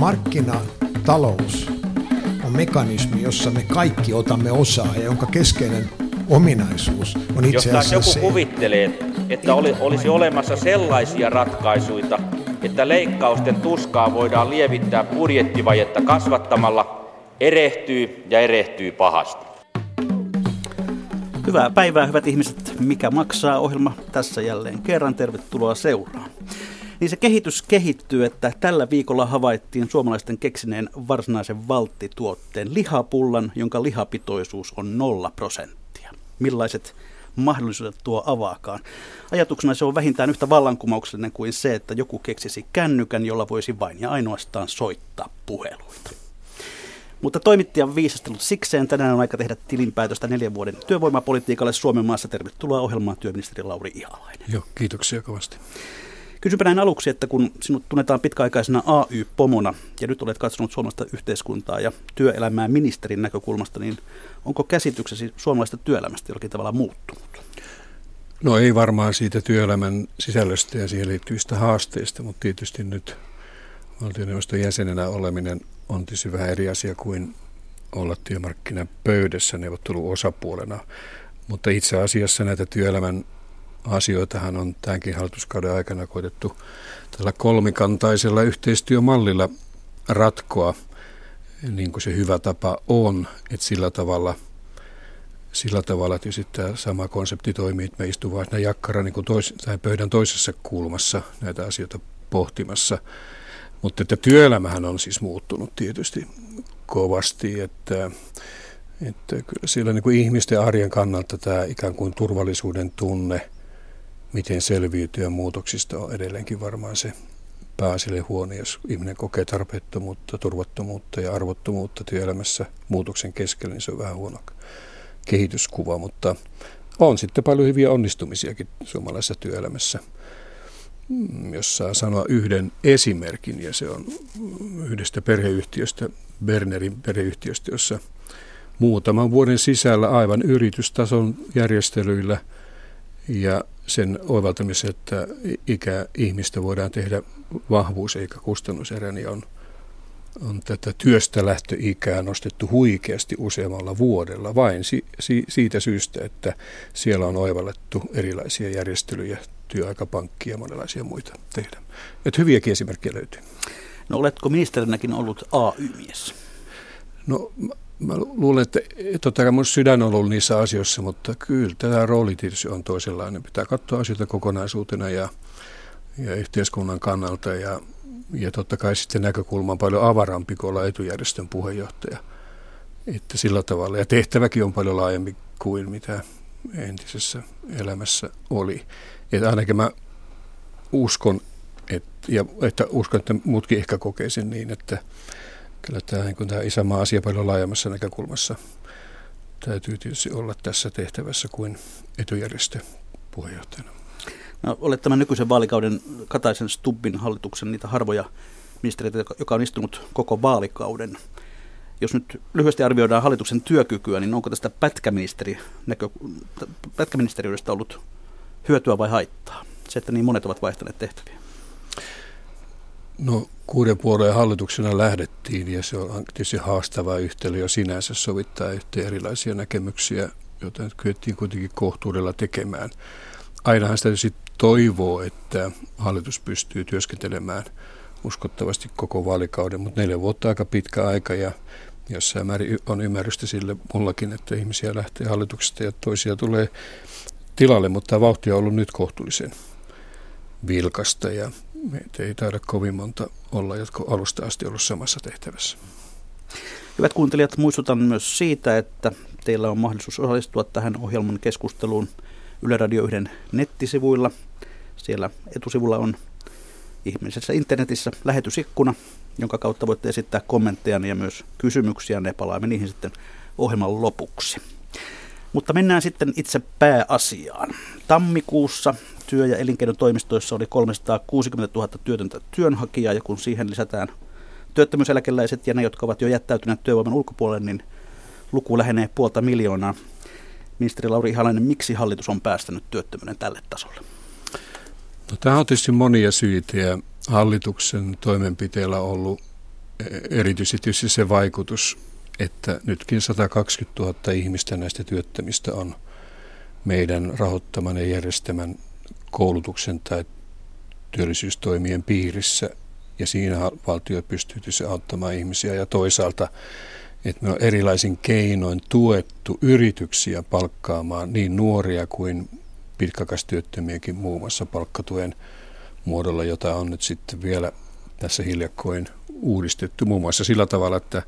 Markkinatalous on mekanismi, jossa me kaikki otamme osaa ja jonka keskeinen ominaisuus on itse Jos asiassa joku se, kuvittelee, että oli, olisi olemassa sellaisia ratkaisuja, että leikkausten tuskaa voidaan lievittää budjettivajetta kasvattamalla, erehtyy ja erehtyy pahasti. Hyvää päivää, hyvät ihmiset. Mikä maksaa ohjelma tässä jälleen kerran. Tervetuloa seuraan. Niin se kehitys kehittyy, että tällä viikolla havaittiin suomalaisten keksineen varsinaisen valttituotteen lihapullan, jonka lihapitoisuus on nolla prosenttia. Millaiset mahdollisuudet tuo avaakaan? Ajatuksena se on vähintään yhtä vallankumouksellinen kuin se, että joku keksisi kännykän, jolla voisi vain ja ainoastaan soittaa puheluita. Mutta toimittajan viisastelut sikseen tänään on aika tehdä tilinpäätöstä neljän vuoden työvoimapolitiikalle Suomen maassa. Tervetuloa ohjelmaan työministeri Lauri Ihalainen. Joo, kiitoksia kovasti. Kysynpä näin aluksi, että kun sinut tunnetaan pitkäaikaisena AY-pomona ja nyt olet katsonut suomalaista yhteiskuntaa ja työelämää ministerin näkökulmasta, niin onko käsityksesi suomalaista työelämästä jollakin tavalla muuttunut? No ei varmaan siitä työelämän sisällöstä ja siihen liittyvistä haasteista, mutta tietysti nyt valtioneuvoston jäsenenä oleminen on tietysti vähän eri asia kuin olla työmarkkinapöydässä neuvotteluosapuolena. Mutta itse asiassa näitä työelämän asioitahan on tämänkin hallituskauden aikana koitettu tällä kolmikantaisella yhteistyömallilla ratkoa, niin kuin se hyvä tapa on, että sillä tavalla, sillä tavalla että tämä sama konsepti toimii, että me istumme aina jakkara niin kuin tois, tai pöydän toisessa kulmassa näitä asioita pohtimassa. Mutta että työelämähän on siis muuttunut tietysti kovasti, että, että kyllä siellä niin kuin ihmisten arjen kannalta tämä ikään kuin turvallisuuden tunne – miten selviytyä muutoksista on edelleenkin varmaan se pääasiallinen huone, jos ihminen kokee tarpeettomuutta, turvattomuutta ja arvottomuutta työelämässä muutoksen keskellä, niin se on vähän huono kehityskuva, mutta on sitten paljon hyviä onnistumisiakin suomalaisessa työelämässä. Mm, jos saa sanoa yhden esimerkin, ja se on yhdestä perheyhtiöstä, Bernerin perheyhtiöstä, jossa muutaman vuoden sisällä aivan yritystason järjestelyillä ja sen oivaltamisen, että ikä ihmistä voidaan tehdä vahvuus eikä kustannuserä, niin on, on tätä työstä lähtöikää nostettu huikeasti useammalla vuodella vain si, si, siitä syystä, että siellä on oivallettu erilaisia järjestelyjä, työaikapankkia ja monenlaisia muita tehdä. Et hyviäkin esimerkkejä löytyy. No oletko ministerinäkin ollut AY-mies? No Mä luulen, että totta kai mun sydän on ollut niissä asioissa, mutta kyllä tämä rooli tietysti on toisenlainen. Pitää katsoa asioita kokonaisuutena ja, ja yhteiskunnan kannalta ja, ja totta kai sitten näkökulma on paljon avarampi kuin olla etujärjestön puheenjohtaja. Että sillä tavalla. Ja tehtäväkin on paljon laajempi kuin mitä entisessä elämässä oli. Että ainakin mä uskon, että, ja, että uskon, että muutkin ehkä kokee sen niin, että kyllä tämä, niin tämä isämaa asia paljon laajemmassa näkökulmassa täytyy tietysti olla tässä tehtävässä kuin etujärjestö puheenjohtajana. No, olet tämän nykyisen vaalikauden Kataisen Stubbin hallituksen niitä harvoja ministeriöitä, joka on istunut koko vaalikauden. Jos nyt lyhyesti arvioidaan hallituksen työkykyä, niin onko tästä pätkäministeri näkö, pätkäministeriöstä ollut hyötyä vai haittaa? Se, että niin monet ovat vaihtaneet tehtäviä. No kuuden puolueen hallituksena lähdettiin ja se on tietysti haastava yhtälö jo sinänsä sovittaa yhteen erilaisia näkemyksiä, joita nyt kyettiin kuitenkin kohtuudella tekemään. Ainahan sitä tietysti toivoo, että hallitus pystyy työskentelemään uskottavasti koko vaalikauden, mutta neljä vuotta aika pitkä aika ja jossain määrin on ymmärrystä sille mullakin, että ihmisiä lähtee hallituksesta ja toisia tulee tilalle, mutta tämä vauhti on ollut nyt kohtuullisen vilkasta ja meitä ei taida kovin monta olla, jotka alusta asti ollut samassa tehtävässä. Hyvät kuuntelijat, muistutan myös siitä, että teillä on mahdollisuus osallistua tähän ohjelman keskusteluun Yle Radio 1 nettisivuilla. Siellä etusivulla on ihmisessä internetissä lähetysikkuna, jonka kautta voitte esittää kommentteja ja myös kysymyksiä. Ne palaamme niihin sitten ohjelman lopuksi. Mutta mennään sitten itse pääasiaan. Tammikuussa työ- ja elinkeinotoimistoissa oli 360 000 työtöntä työnhakijaa, ja kun siihen lisätään työttömyyseläkeläiset ja ne, jotka ovat jo jättäytyneet työvoiman ulkopuolelle, niin luku lähenee puolta miljoonaa. Ministeri Lauri Ihalainen, miksi hallitus on päästänyt työttömyyden tälle tasolle? No, tämä on tietysti monia syitä ja hallituksen toimenpiteillä on ollut erityisesti se vaikutus, että nytkin 120 000 ihmistä näistä työttömistä on meidän rahoittaman ja järjestämän koulutuksen tai työllisyystoimien piirissä. Ja siinä valtio pystyy auttamaan ihmisiä. Ja toisaalta että me on erilaisin keinoin tuettu yrityksiä palkkaamaan niin nuoria kuin pitkäkastyöttömiäkin muun muassa palkkatuen muodolla, jota on nyt sitten vielä tässä hiljakkoin uudistettu. Muun muassa sillä tavalla, että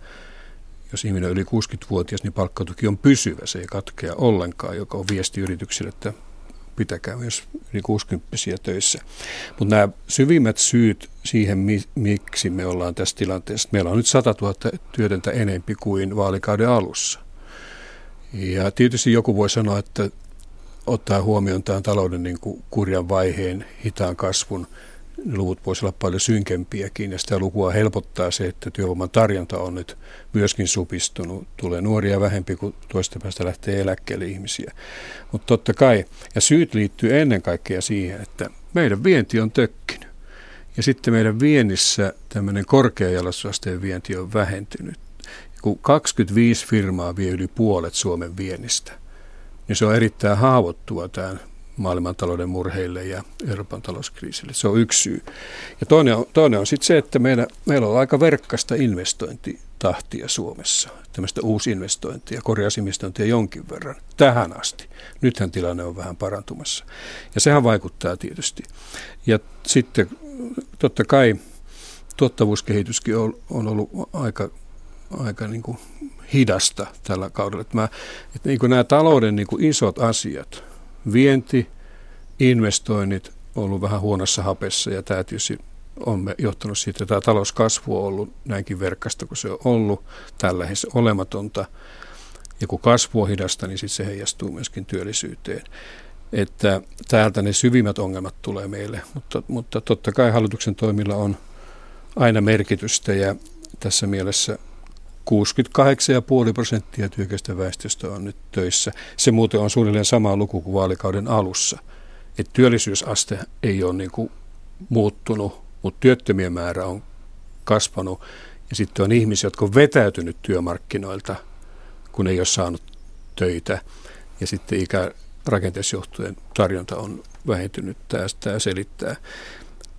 jos ihminen on yli 60-vuotias, niin palkkatuki on pysyvä, se ei katkea ollenkaan, joka on viesti yrityksille, että pitäkää myös yli 60 töissä. Mutta nämä syvimmät syyt siihen, miksi me ollaan tässä tilanteessa, meillä on nyt 100 000 työtöntä enempi kuin vaalikauden alussa. Ja tietysti joku voi sanoa, että ottaa huomioon tämän talouden niin kurjan vaiheen, hitaan kasvun, luvut voisivat olla paljon synkempiäkin ja sitä lukua helpottaa se, että työvoiman tarjonta on nyt myöskin supistunut. Tulee nuoria vähempi kuin toista päästä lähtee eläkkeelle ihmisiä. Mutta totta kai, ja syyt liittyy ennen kaikkea siihen, että meidän vienti on tökkinyt. Ja sitten meidän viennissä tämmöinen korkeajalostusasteen vienti on vähentynyt. Kun 25 firmaa vie yli puolet Suomen viennistä, niin se on erittäin haavoittua tämä maailmantalouden murheille ja Euroopan talouskriisille. Se on yksi syy. Ja toinen on, toinen on sitten se, että meillä, meillä on aika verkkasta investointitahtia Suomessa. Tämmöistä uusinvestointia, korjausinvestointia jonkin verran tähän asti. Nythän tilanne on vähän parantumassa. Ja sehän vaikuttaa tietysti. Ja sitten totta kai tuottavuuskehityskin on, on ollut aika, aika niin kuin hidasta tällä kaudella. Että mä, että niin kuin nämä talouden niin kuin isot asiat, vienti, investoinnit ollut vähän huonossa hapessa ja tämä tietysti on johtanut siitä, että tämä talouskasvu on ollut näinkin verkkasta kuin se on ollut, tällä lähes olematonta. Ja kun kasvu on hidasta, niin sitten se heijastuu myöskin työllisyyteen. Että täältä ne syvimmät ongelmat tulee meille, mutta, mutta totta kai hallituksen toimilla on aina merkitystä ja tässä mielessä 68,5 prosenttia työkäistä väestöstä on nyt töissä. Se muuten on suunnilleen sama luku kuin vaalikauden alussa. Et työllisyysaste ei ole niin kuin muuttunut, mutta työttömien määrä on kasvanut. Ja sitten on ihmisiä, jotka on vetäytynyt työmarkkinoilta, kun ei ole saanut töitä. Ja sitten ikärakenteessa johtuen tarjonta on vähentynyt. Tämä selittää.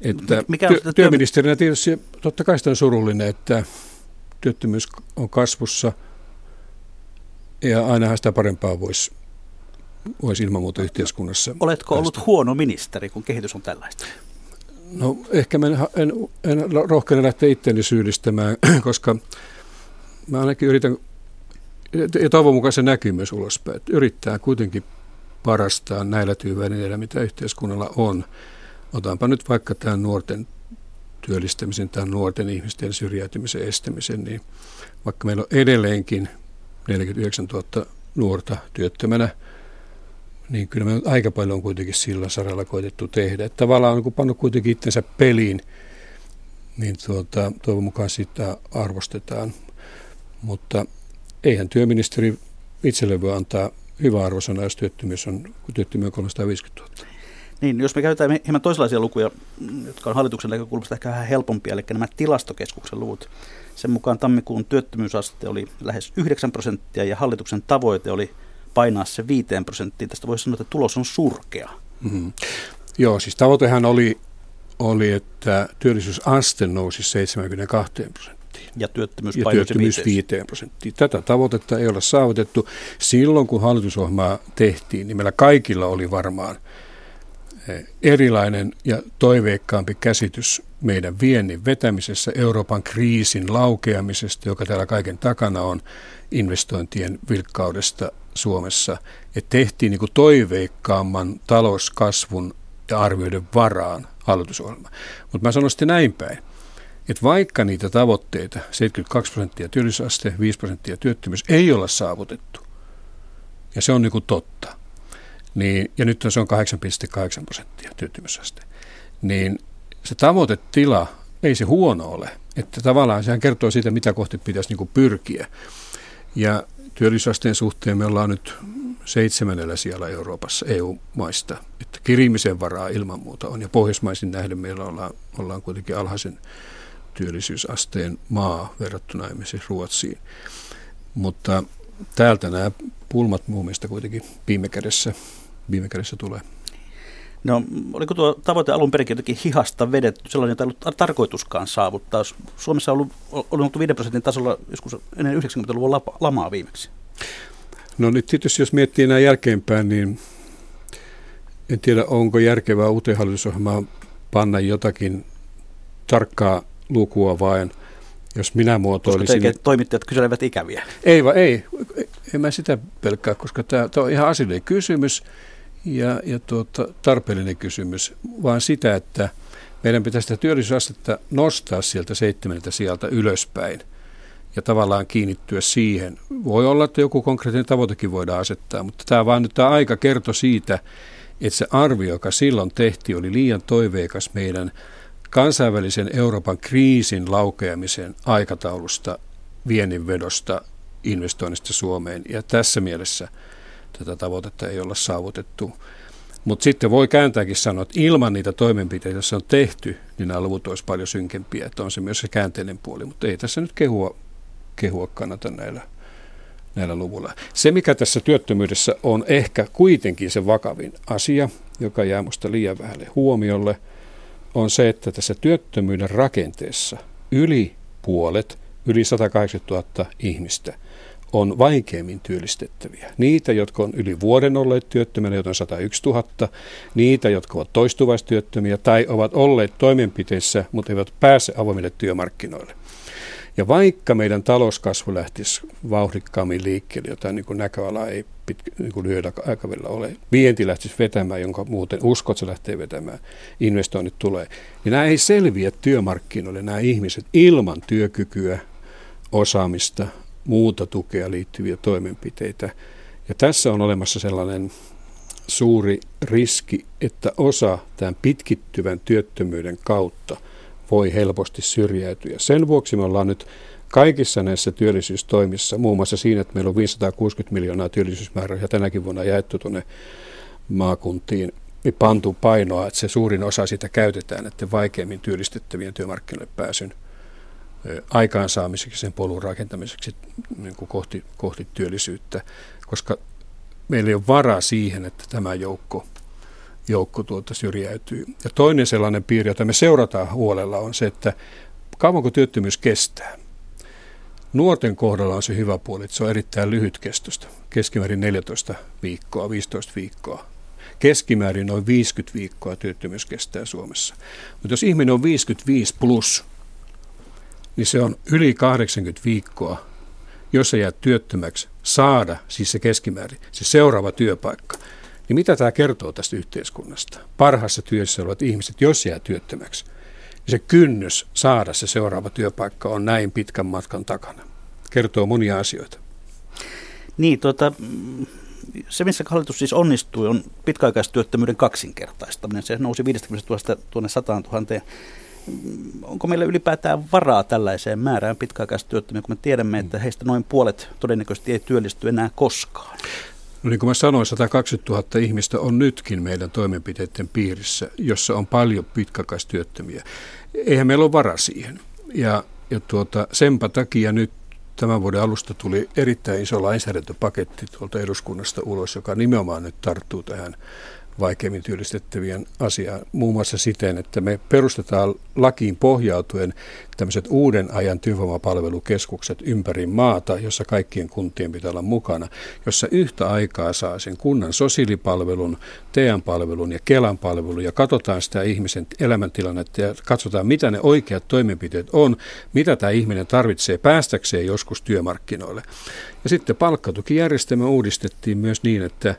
Että Mikä on työ, työministerinä tietysti totta kai sitä on surullinen, että työttömyys on kasvussa ja ainahan sitä parempaa voisi voisi ilman muuta yhteiskunnassa. Oletko päästä. ollut huono ministeri, kun kehitys on tällaista? No ehkä mä en, en, en rohkene lähteä itseäni syyllistämään, koska mä ainakin yritän, ja toivon mukaan se näkyy myös ulospäin, että yrittää kuitenkin parastaa näillä työvälineillä, mitä yhteiskunnalla on. Otanpa nyt vaikka tämä nuorten työllistämisen tai nuorten ihmisten syrjäytymisen estämisen, niin vaikka meillä on edelleenkin 49 000 nuorta työttömänä, niin kyllä me aika paljon on kuitenkin sillä saralla koitettu tehdä. Että tavallaan on pannut kuitenkin itsensä peliin, niin tuota, toivon mukaan sitä arvostetaan. Mutta eihän työministeri itselle voi antaa hyvä arvosana, jos työttömyys on, kun työttömyys on 350 000. Niin, jos me käytetään hieman toisenlaisia lukuja, jotka on hallituksen näkökulmasta ehkä vähän helpompia, eli nämä tilastokeskuksen luvut. Sen mukaan tammikuun työttömyysaste oli lähes 9 prosenttia ja hallituksen tavoite oli painaa se 5 prosenttiin. Tästä voisi sanoa, että tulos on surkea. Mm-hmm. Joo, siis tavoitehan oli, oli, että työllisyysaste nousi 72 prosenttiin. Ja työttömyys, ja työttömyys 5 prosenttiin. Tätä tavoitetta ei ole saavutettu. Silloin kun hallitusohjelmaa tehtiin, niin meillä kaikilla oli varmaan – erilainen ja toiveikkaampi käsitys meidän viennin vetämisessä, Euroopan kriisin laukeamisesta, joka täällä kaiken takana on, investointien vilkkaudesta Suomessa. Ja tehtiin niin kuin toiveikkaamman talouskasvun ja arvioiden varaan hallitusohjelma. Mutta mä sanon sitten näin päin, että vaikka niitä tavoitteita, 72 prosenttia työllisyysaste, 5 prosenttia työttömyys, ei olla saavutettu, ja se on niin kuin totta – niin, ja nyt se on 8,8 prosenttia työttömyysaste, niin se tavoitetila ei se huono ole. Että tavallaan sehän kertoo siitä, mitä kohti pitäisi niin pyrkiä. Ja työllisyysasteen suhteen me ollaan nyt seitsemännellä siellä Euroopassa EU-maista. Että kirimisen varaa ilman muuta on. Ja pohjoismaisin nähden meillä ollaan, ollaan kuitenkin alhaisen työllisyysasteen maa verrattuna esimerkiksi Ruotsiin. Mutta täältä nämä pulmat muun mielestä kuitenkin viime kädessä, viime kädessä tulee. No, oliko tuo tavoite alun perin jotenkin hihasta vedetty, sellainen, jota ei ollut tarkoituskaan saavuttaa? Suomessa on ollut, ollut 5 prosentin tasolla joskus ennen 90-luvun lamaa viimeksi. No nyt tietysti jos miettii näin jälkeenpäin, niin en tiedä onko järkevää uuteen hallitusohjelmaan panna jotakin tarkkaa lukua vain, jos minä muotoilisin... Koska toimittajat kyselevät ikäviä. Ei vaan, ei. En mä sitä pelkää, koska tämä, tämä on ihan asiallinen kysymys ja, ja tuota, tarpeellinen kysymys, vaan sitä, että meidän pitäisi sitä työllisyysastetta nostaa sieltä seitsemältä sieltä ylöspäin ja tavallaan kiinnittyä siihen. Voi olla, että joku konkreettinen tavoitekin voidaan asettaa, mutta tämä vaan nyt tämä aika kertoi siitä, että se arvio, joka silloin tehtiin, oli liian toiveikas meidän kansainvälisen Euroopan kriisin laukeamisen aikataulusta, viennin vedosta, investoinnista Suomeen. Ja tässä mielessä tätä tavoitetta ei olla saavutettu. Mutta sitten voi kääntääkin sanoa, että ilman niitä toimenpiteitä, joissa on tehty, niin nämä luvut olisi paljon synkempiä. Että on se myös se käänteinen puoli, mutta ei tässä nyt kehua, kehua kannata näillä, näillä luvuilla. Se, mikä tässä työttömyydessä on ehkä kuitenkin se vakavin asia, joka jää minusta liian vähälle huomiolle, on se, että tässä työttömyyden rakenteessa yli puolet, yli 180 000 ihmistä – on vaikeimmin työllistettäviä. Niitä, jotka on yli vuoden olleet työttömänä, joita on 101 000, niitä, jotka ovat toistuvaistyöttömiä tai ovat olleet toimenpiteissä, mutta eivät pääse avoimille työmarkkinoille. Ja vaikka meidän talouskasvu lähtisi vauhdikkaammin liikkeelle, jota niin kuin näköala ei pitkä, niin kuin lyhyellä aikavälillä ole, vienti lähtisi vetämään, jonka muuten uskot se lähtee vetämään, investoinnit tulee, niin nämä ei selviä työmarkkinoille, nämä ihmiset ilman työkykyä, osaamista, muuta tukea liittyviä toimenpiteitä. Ja tässä on olemassa sellainen suuri riski, että osa tämän pitkittyvän työttömyyden kautta voi helposti syrjäytyä. Sen vuoksi me ollaan nyt kaikissa näissä työllisyystoimissa, muun muassa siinä, että meillä on 560 miljoonaa työllisyysmäärää tänäkin vuonna jaettu tuonne maakuntiin, niin pantu painoa, että se suurin osa sitä käytetään, että vaikeimmin työllistettävien työmarkkinoille pääsyn aikaansaamiseksi, sen polun rakentamiseksi niin kuin kohti, kohti työllisyyttä, koska meillä ei ole varaa siihen, että tämä joukko, joukko tuota syrjäytyy. Ja toinen sellainen piiri, jota me seurataan huolella, on se, että kauanko työttömyys kestää. Nuorten kohdalla on se hyvä puoli, että se on erittäin lyhytkestoista, keskimäärin 14 viikkoa, 15 viikkoa. Keskimäärin noin 50 viikkoa työttömyys kestää Suomessa. Mutta jos ihminen on 55 plus, niin se on yli 80 viikkoa, jos sä jäät työttömäksi, saada, siis se keskimäärin, se seuraava työpaikka. Niin mitä tämä kertoo tästä yhteiskunnasta? Parhaassa työssä olevat ihmiset, jos jää työttömäksi, niin se kynnys saada se seuraava työpaikka on näin pitkän matkan takana. Kertoo monia asioita. Niin, tuota, se missä hallitus siis onnistui on pitkäaikaistyöttömyyden kaksinkertaistaminen. Se nousi 50 000 tuonne 100 000 onko meillä ylipäätään varaa tällaiseen määrään pitkäaikaistyöttömiä, kun me tiedämme, että heistä noin puolet todennäköisesti ei työllisty enää koskaan? No niin kuin mä sanoin, 120 000 ihmistä on nytkin meidän toimenpiteiden piirissä, jossa on paljon pitkäaikaistyöttömiä. Eihän meillä ole varaa siihen. Ja, ja tuota, senpä takia nyt tämän vuoden alusta tuli erittäin iso lainsäädäntöpaketti tuolta eduskunnasta ulos, joka nimenomaan nyt tarttuu tähän vaikeimmin työllistettävien asiaa, muun muassa siten, että me perustetaan lakiin pohjautuen tämmöiset uuden ajan työvoimapalvelukeskukset ympäri maata, jossa kaikkien kuntien pitää olla mukana, jossa yhtä aikaa saa sen kunnan sosiaalipalvelun, TM-palvelun ja Kelan palvelun ja katsotaan sitä ihmisen elämäntilannetta ja katsotaan, mitä ne oikeat toimenpiteet on, mitä tämä ihminen tarvitsee päästäkseen joskus työmarkkinoille. Ja sitten palkkatukijärjestelmä uudistettiin myös niin, että,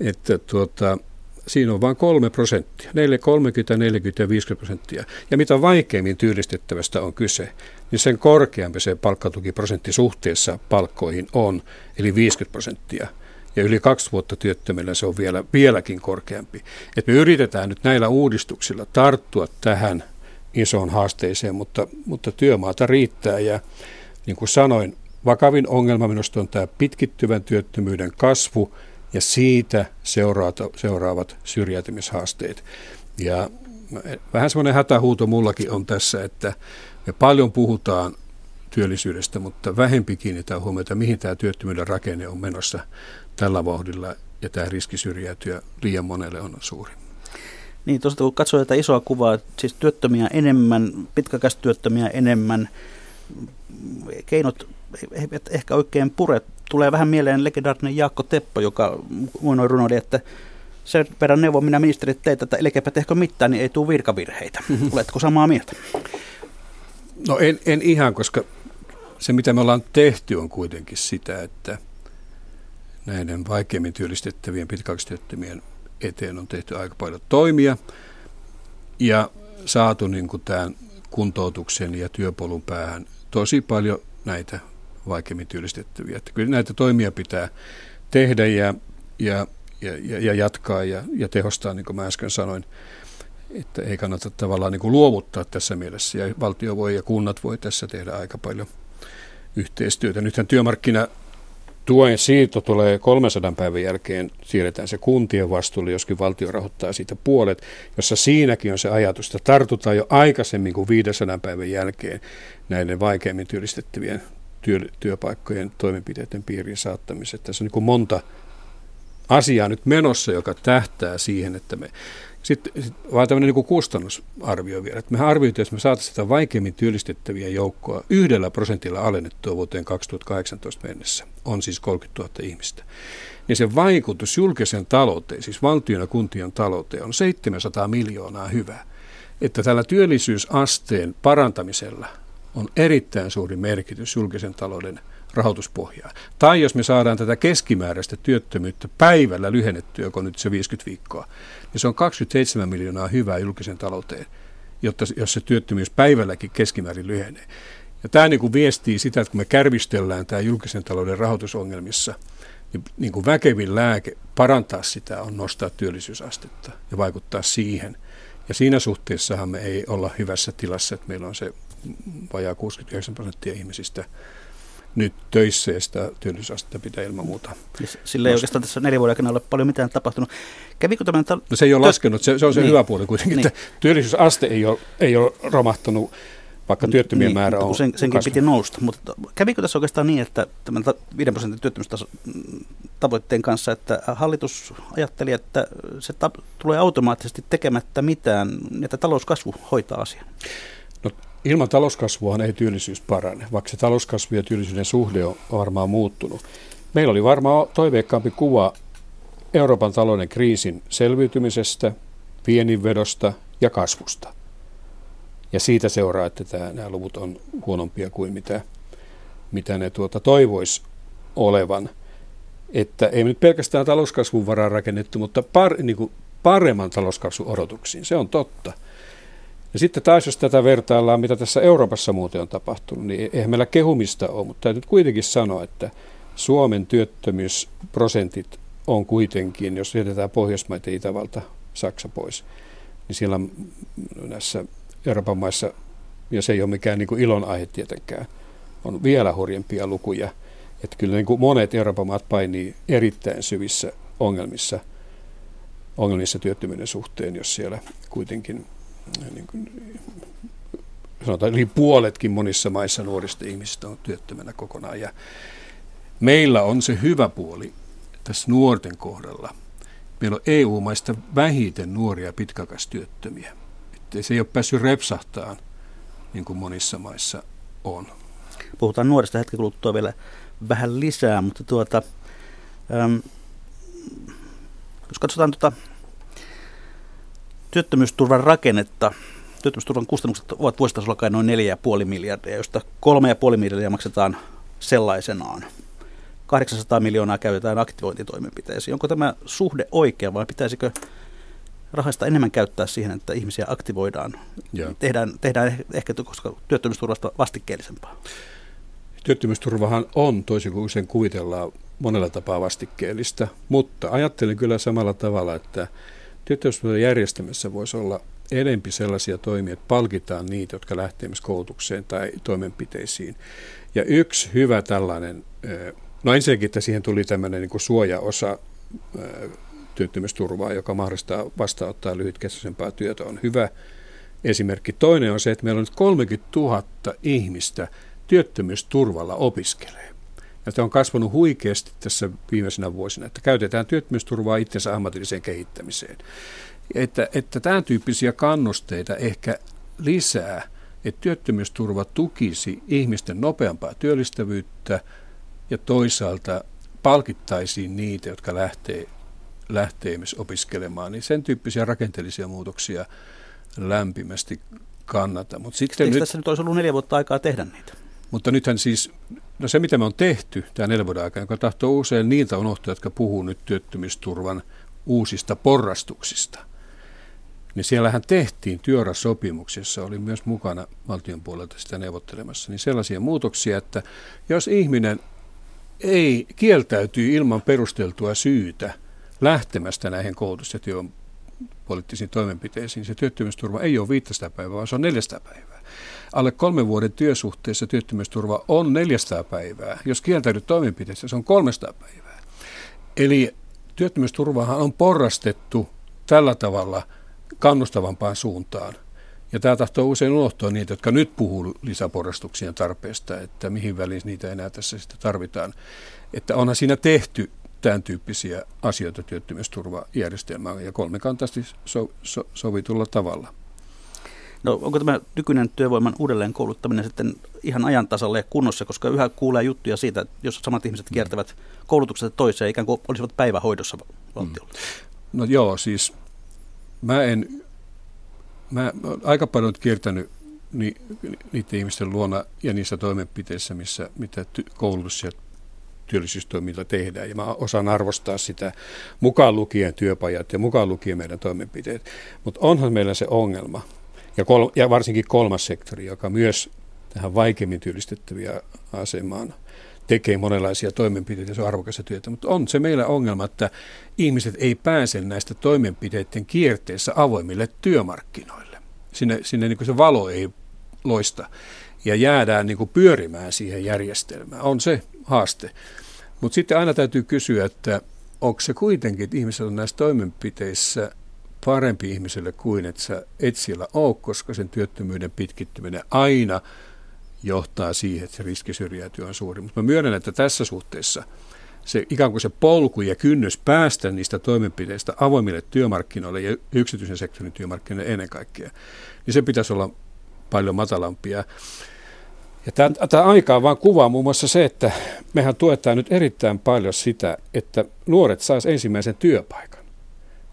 että tuota, siinä on vain kolme prosenttia, 4, 30, 40 ja 50 prosenttia. Ja mitä vaikeimmin työllistettävästä on kyse, niin sen korkeampi se palkkatukiprosentti suhteessa palkkoihin on, eli 50 prosenttia. Ja yli kaksi vuotta työttömillä se on vielä, vieläkin korkeampi. Et me yritetään nyt näillä uudistuksilla tarttua tähän isoon haasteeseen, mutta, mutta työmaata riittää. Ja niin kuin sanoin, vakavin ongelma minusta on tämä pitkittyvän työttömyyden kasvu – ja siitä seuraavat, seuraavat syrjäytymishaasteet. Ja vähän semmoinen hätähuuto mullakin on tässä, että me paljon puhutaan työllisyydestä, mutta vähempi kiinnittää huomiota, mihin tämä työttömyyden rakenne on menossa tällä vauhdilla ja tämä riski syrjäytyä liian monelle on suuri. Niin, tosiaan kun katsoo tätä isoa kuvaa, siis työttömiä enemmän, pitkäkäistyöttömiä enemmän, keinot eivät ehkä oikein pure. Tulee vähän mieleen legendaarinen Jaakko Teppo, joka muinoin runoili, että sen verran neuvon minä ministerit teitä, että älkääpä tehkö mitään, niin ei tule virkavirheitä. Mm-hmm. Oletko samaa mieltä? No en, en ihan, koska se mitä me ollaan tehty on kuitenkin sitä, että näiden vaikeimmin työllistettävien pitkäaikaistyöttömien eteen on tehty aika paljon toimia ja saatu niin kuin tämän kuntoutuksen ja työpolun päähän tosi paljon näitä vaikeimmin työllistettäviä. Että kyllä näitä toimia pitää tehdä ja, ja, ja, ja jatkaa ja, ja tehostaa, niin kuin mä äsken sanoin, että ei kannata tavallaan niin kuin luovuttaa tässä mielessä. Ja valtio voi ja kunnat voi tässä tehdä aika paljon yhteistyötä. Nythän työmarkkina tuen siirto tulee 300 päivän jälkeen, siirretään se kuntien vastuulle, joskin valtio rahoittaa siitä puolet, jossa siinäkin on se ajatus, että tartutaan jo aikaisemmin kuin 500 päivän jälkeen näiden vaikeimmin työllistettävien työ, työpaikkojen toimenpiteiden piiriin saattamiseen. Tässä on niin monta asiaa nyt menossa, joka tähtää siihen, että me sitten vaan tämmöinen niin kustannusarvio vielä. Että mehän arvioitiin, että me saataisiin sitä vaikeimmin työllistettäviä joukkoa yhdellä prosentilla alennettua vuoteen 2018 mennessä. On siis 30 000 ihmistä. Niin se vaikutus julkisen talouteen, siis valtion ja kuntien talouteen, on 700 miljoonaa hyvää. Että tällä työllisyysasteen parantamisella on erittäin suuri merkitys julkisen talouden rahoituspohjaa. Tai jos me saadaan tätä keskimääräistä työttömyyttä päivällä lyhennettyä, kun nyt se 50 viikkoa, niin se on 27 miljoonaa hyvää julkisen talouteen, jotta, jos se työttömyys päivälläkin keskimäärin lyhenee. Ja tämä niin kuin viestii sitä, että kun me kärvistellään tämä julkisen talouden rahoitusongelmissa, niin, niin kuin väkevin lääke parantaa sitä on nostaa työllisyysastetta ja vaikuttaa siihen. Ja siinä suhteessahan me ei olla hyvässä tilassa, että meillä on se vajaa 69 prosenttia ihmisistä nyt töissä ja sitä työllisyysastetta pitää ilman muuta. Sillä ei oikeastaan tässä neljän vuoden aikana ole paljon mitään tapahtunut. Kävikö tämän tal- no se ei ole laskenut, se, se on se niin. hyvä puoli kuitenkin, niin. että työllisyysaste ei ole, ei ole romahtanut vaikka työttömien niin, määrä on sen, Senkin kasvanut. piti nousta, mutta kävikö tässä oikeastaan niin, että tämän 5 prosentin työttömyystavoitteen kanssa, että hallitus ajatteli, että se ta- tulee automaattisesti tekemättä mitään, että talouskasvu hoitaa asian? Ilman talouskasvua ei työllisyys parane, vaikka se talouskasvu ja työllisyyden suhde on varmaan muuttunut. Meillä oli varmaan toiveikkaampi kuva Euroopan talouden kriisin selviytymisestä, vienninvedosta ja kasvusta. Ja siitä seuraa, että tämä, nämä luvut on huonompia kuin mitä, mitä ne tuota toivois olevan. Että ei nyt pelkästään talouskasvun varaan rakennettu, mutta par, niin kuin paremman talouskasvun odotuksiin. Se on totta. Ja sitten taas, jos tätä vertaillaan, mitä tässä Euroopassa muuten on tapahtunut, niin eihän meillä kehumista ole, mutta täytyy kuitenkin sanoa, että Suomen työttömyysprosentit on kuitenkin, jos jätetään Pohjoismaita, Itävalta, Saksa pois, niin siellä näissä Euroopan maissa, ja se ei ole mikään niin kuin ilon aihe tietenkään, on vielä hurjempia lukuja. Että kyllä niin kuin monet Euroopan maat painii erittäin syvissä ongelmissa, ongelmissa työttömyyden suhteen, jos siellä kuitenkin niin kuin, sanotaan yli puoletkin monissa maissa nuorista ihmisistä on työttömänä kokonaan. Ja meillä on se hyvä puoli tässä nuorten kohdalla. Meillä on EU-maista vähiten nuoria pitkäaikaistyöttömiä. Että se ei ole päässyt repsahtaan niin kuin monissa maissa on. Puhutaan nuorista hetken kuluttua vielä vähän lisää, mutta tuota, äm, jos katsotaan tuota työttömyysturvan rakennetta. Työttömyysturvan kustannukset ovat vuositasolla kai noin 4,5 miljardia, josta 3,5 miljardia maksetaan sellaisenaan. 800 miljoonaa käytetään aktivointitoimenpiteisiin. Onko tämä suhde oikea vai pitäisikö rahasta enemmän käyttää siihen, että ihmisiä aktivoidaan? Ja. Tehdään, tehdään ehkä koska työttömyysturvasta vastikkeellisempaa. Työttömyysturvahan on, toisin kuin sen kuvitellaan, monella tapaa vastikkeellista, mutta ajattelen kyllä samalla tavalla, että Työttömyyspuolen järjestämisessä voisi olla enempi sellaisia toimia, että palkitaan niitä, jotka myös koulutukseen tai toimenpiteisiin. Ja yksi hyvä tällainen, no ensinnäkin, että siihen tuli tämmöinen niin kuin suojaosa työttömyysturvaa, joka mahdollistaa vastaanottaa lyhytkestoisempaa työtä, on hyvä esimerkki. Toinen on se, että meillä on nyt 30 000 ihmistä työttömyysturvalla opiskelee. Ja tämä on kasvanut huikeasti tässä viimeisenä vuosina, että käytetään työttömyysturvaa itsensä ammatilliseen kehittämiseen. Että, että tämän tyyppisiä kannusteita ehkä lisää, että työttömyysturva tukisi ihmisten nopeampaa työllistävyyttä ja toisaalta palkittaisiin niitä, jotka lähtee, lähtee opiskelemaan, niin sen tyyppisiä rakenteellisia muutoksia lämpimästi kannata. Mutta sitten nyt, tässä nyt olisi ollut neljä vuotta aikaa tehdä niitä? Mutta nythän siis, no se mitä me on tehty tämä neljä vuoden aikana, joka tahtoo usein niiltä unohtaa, jotka puhuu nyt työttömyysturvan uusista porrastuksista, niin siellähän tehtiin työurasopimuksessa, oli myös mukana valtion puolelta sitä neuvottelemassa, niin sellaisia muutoksia, että jos ihminen ei kieltäytyy ilman perusteltua syytä lähtemästä näihin koulutus- ja työpoliittisiin toimenpiteisiin, niin se työttömyysturva ei ole 500 päivää, vaan se on 400 päivää. Alle kolmen vuoden työsuhteessa työttömyysturva on 400 päivää. Jos kieltäydyt toimenpiteessä, se on 300 päivää. Eli työttömyysturvahan on porrastettu tällä tavalla kannustavampaan suuntaan. Ja tämä tahtoo usein unohtua niitä, jotka nyt puhuu lisäporrastuksien tarpeesta, että mihin väliin niitä enää tässä sitten tarvitaan. Että onhan siinä tehty tämän tyyppisiä asioita työttömyysturvajärjestelmään ja kolmikantaisesti so, so, sovitulla tavalla. No onko tämä nykyinen työvoiman uudelleen kouluttaminen sitten ihan ajan tasalle ja kunnossa, koska yhä kuulee juttuja siitä, että jos samat ihmiset kiertävät koulutuksesta toiseen, ikään kuin olisivat päivähoidossa valtiolla? Mm. No joo, siis mä en, mä olen aika paljon kiertänyt ni, niiden ihmisten luona ja niissä toimenpiteissä, missä, mitä ty, koulutus ja työllisyystoiminta tehdään. Ja mä osaan arvostaa sitä mukaan lukien työpajat ja mukaan lukien meidän toimenpiteet. Mutta onhan meillä se ongelma, ja, kol, ja varsinkin kolmas sektori, joka myös tähän vaikeimmin työllistettäviä asemaan tekee monenlaisia toimenpiteitä, se on arvokasta työtä, mutta on se meillä ongelma, että ihmiset ei pääse näistä toimenpiteiden kierteessä avoimille työmarkkinoille. Sinne, sinne niin kuin se valo ei loista ja jäädään niin kuin pyörimään siihen järjestelmään. On se haaste. Mutta sitten aina täytyy kysyä, että onko se kuitenkin, että ihmiset on näissä toimenpiteissä parempi ihmiselle kuin että sä et siellä ole, koska sen työttömyyden pitkittyminen aina johtaa siihen, että se riski syrjäytyä on suuri. Mutta mä myönnän, että tässä suhteessa se ikään kuin se polku ja kynnys päästä niistä toimenpiteistä avoimille työmarkkinoille ja yksityisen sektorin työmarkkinoille ennen kaikkea, niin se pitäisi olla paljon matalampia. Ja tämä aika vaan kuvaa muun muassa se, että mehän tuetaan nyt erittäin paljon sitä, että nuoret saisivat ensimmäisen työpaikan.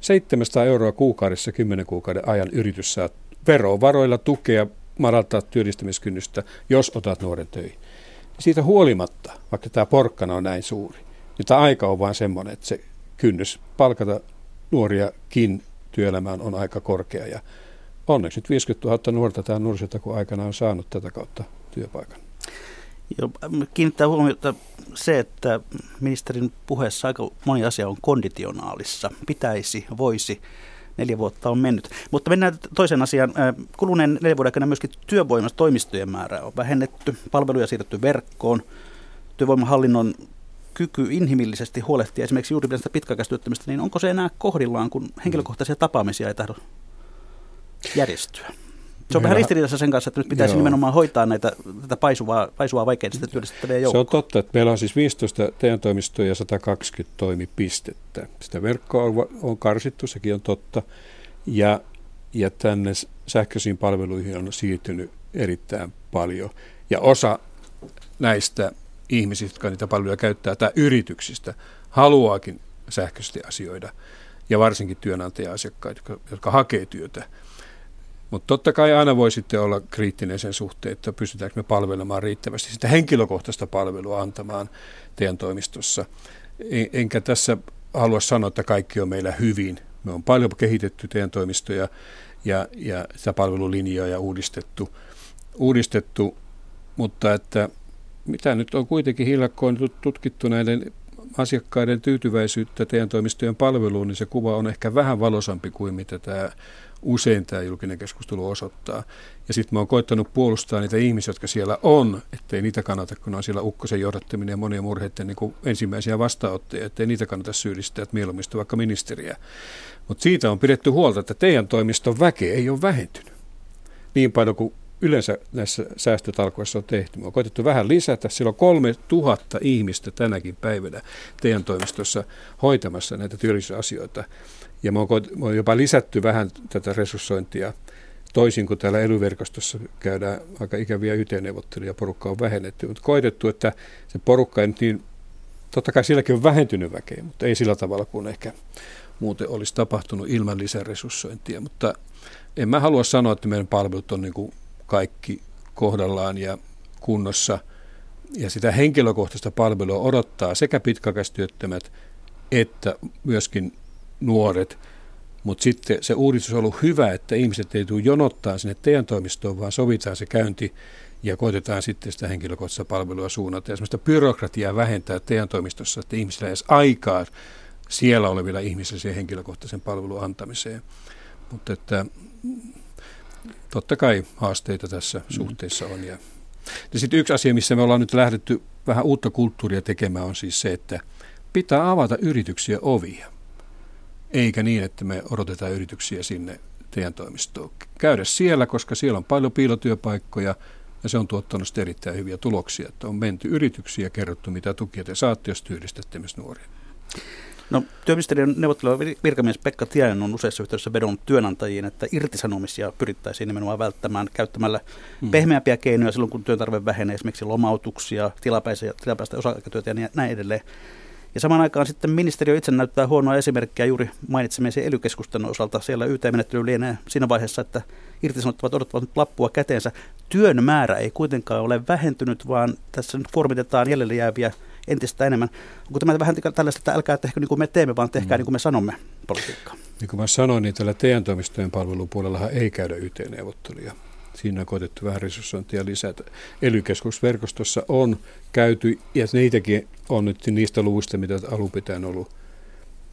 700 euroa kuukaudessa 10 kuukauden ajan yritys saa verovaroilla tukea madaltaa työllistämiskynnystä, jos otat nuoren töihin. Siitä huolimatta, vaikka tämä porkkana on näin suuri, niin tämä aika on vain semmoinen, että se kynnys palkata nuoriakin työelämään on aika korkea. Ja onneksi nyt 50 000 nuorta tämä nuorisotaku aikana on saanut tätä kautta työpaikan. Joo, kiinnittää huomiota se, että ministerin puheessa aika moni asia on konditionaalissa. Pitäisi, voisi, neljä vuotta on mennyt. Mutta mennään toiseen asiaan. Kuluneen neljän vuoden aikana myöskin työvoimatoimistojen määrää on vähennetty, palveluja siirretty verkkoon, työvoimahallinnon kyky inhimillisesti huolehtia esimerkiksi juuri tästä pitkäaikaistyöttömistä, niin onko se enää kohdillaan, kun henkilökohtaisia tapaamisia ei tahdo järjestyä? Se on vähän ristiriidassa sen kanssa, että nyt pitäisi Joo. nimenomaan hoitaa näitä, tätä paisuvaa, paisuvaa vaikeasti sitä työllistettäviä joukkoa. Se on totta, että meillä on siis 15 TE-toimistoja ja 120 toimipistettä. Sitä verkkoa on, on karsittu, sekin on totta. Ja, ja tänne sähköisiin palveluihin on siirtynyt erittäin paljon. Ja osa näistä ihmisistä, jotka niitä palveluja käyttää, tai yrityksistä, haluaakin sähköisesti asioida. Ja varsinkin työnantaja-asiakkaat, jotka, jotka hakee työtä mutta totta kai aina voi sitten olla kriittinen sen suhteen, että pystytäänkö me palvelemaan riittävästi sitä henkilökohtaista palvelua antamaan teidän toimistossa. Enkä tässä halua sanoa, että kaikki on meillä hyvin. Me on paljon kehitetty teidän toimistoja ja, ja sitä palvelulinjaa ja uudistettu, uudistettu, mutta että mitä nyt on kuitenkin hiljakkoon tutkittu näiden asiakkaiden tyytyväisyyttä teidän toimistojen palveluun, niin se kuva on ehkä vähän valosampi kuin mitä tämä usein tämä julkinen keskustelu osoittaa. Ja sitten mä oon koittanut puolustaa niitä ihmisiä, jotka siellä on, ettei niitä kannata, kun on siellä ukkosen johdattaminen ja monien murheiden niin ensimmäisiä vastaanottajia, ettei niitä kannata syyllistää, että mieluummin vaikka ministeriä. Mutta siitä on pidetty huolta, että teidän toimiston väke ei ole vähentynyt niin paljon kuin yleensä näissä säästötalkoissa on tehty. Me on koetettu vähän lisätä. Siellä on kolme tuhatta ihmistä tänäkin päivänä teidän toimistossa hoitamassa näitä työllisyysasioita. Ja me on, me on jopa lisätty vähän tätä resurssointia toisin kuin täällä elyverkostossa käydään aika ikäviä YT-neuvotteluja, porukka on vähennetty, mutta koetettu, että se porukka ei nyt niin, totta kai silläkin on vähentynyt väkeä, mutta ei sillä tavalla kuin ehkä muuten olisi tapahtunut ilman lisäresurssointia, mutta en mä halua sanoa, että meidän palvelut on niin kuin kaikki kohdallaan ja kunnossa. Ja sitä henkilökohtaista palvelua odottaa sekä pitkäaikaistyöttömät että myöskin nuoret. Mutta sitten se uudistus on ollut hyvä, että ihmiset ei tule jonottaa sinne teidän toimistoon, vaan sovitaan se käynti ja koitetaan sitten sitä henkilökohtaista palvelua suunnata. Ja sellaista byrokratiaa vähentää teidän toimistossa, että ihmisillä ei edes aikaa siellä olevilla ihmisillä siihen henkilökohtaisen palvelun antamiseen. Mutta että totta kai haasteita tässä mm. suhteessa on. Ja, ja sitten yksi asia, missä me ollaan nyt lähdetty vähän uutta kulttuuria tekemään, on siis se, että pitää avata yrityksiä ovia. Eikä niin, että me odotetaan yrityksiä sinne teidän toimistoon. Käydä siellä, koska siellä on paljon piilotyöpaikkoja ja se on tuottanut erittäin hyviä tuloksia. Että on menty yrityksiä ja kerrottu, mitä tukia te saatte, jos työllistätte myös nuoria. No, työministeriön neuvotteleva virkamies Pekka Tiainen on useissa yhteydessä vedonnut työnantajiin, että irtisanomisia pyrittäisiin nimenomaan välttämään käyttämällä hmm. pehmeämpiä keinoja silloin, kun työntarve vähenee, esimerkiksi lomautuksia, tilapäisiä, tilapäistä osa-aikatyötä ja näin edelleen. Ja samaan aikaan sitten ministeriö itse näyttää huonoa esimerkkiä juuri mainitsemisen ely osalta. Siellä YT-menettely lienee siinä vaiheessa, että irtisanottavat odottavat nyt lappua käteensä. Työn määrä ei kuitenkaan ole vähentynyt, vaan tässä nyt kuormitetaan jäljelle jääviä entistä enemmän. Onko tämä vähän tällaista, että älkää tehkö niin kuin me teemme, vaan tehkää mm. niin kuin me sanomme politiikkaa? Niin kuin mä sanoin, niin tällä teidän toimistojen palvelupuolellahan ei käydä YT-neuvotteluja. Siinä on koetettu vähän resurssointia lisätä. ely on käyty, ja niitäkin on nyt niistä luvuista, mitä alun pitäen ollut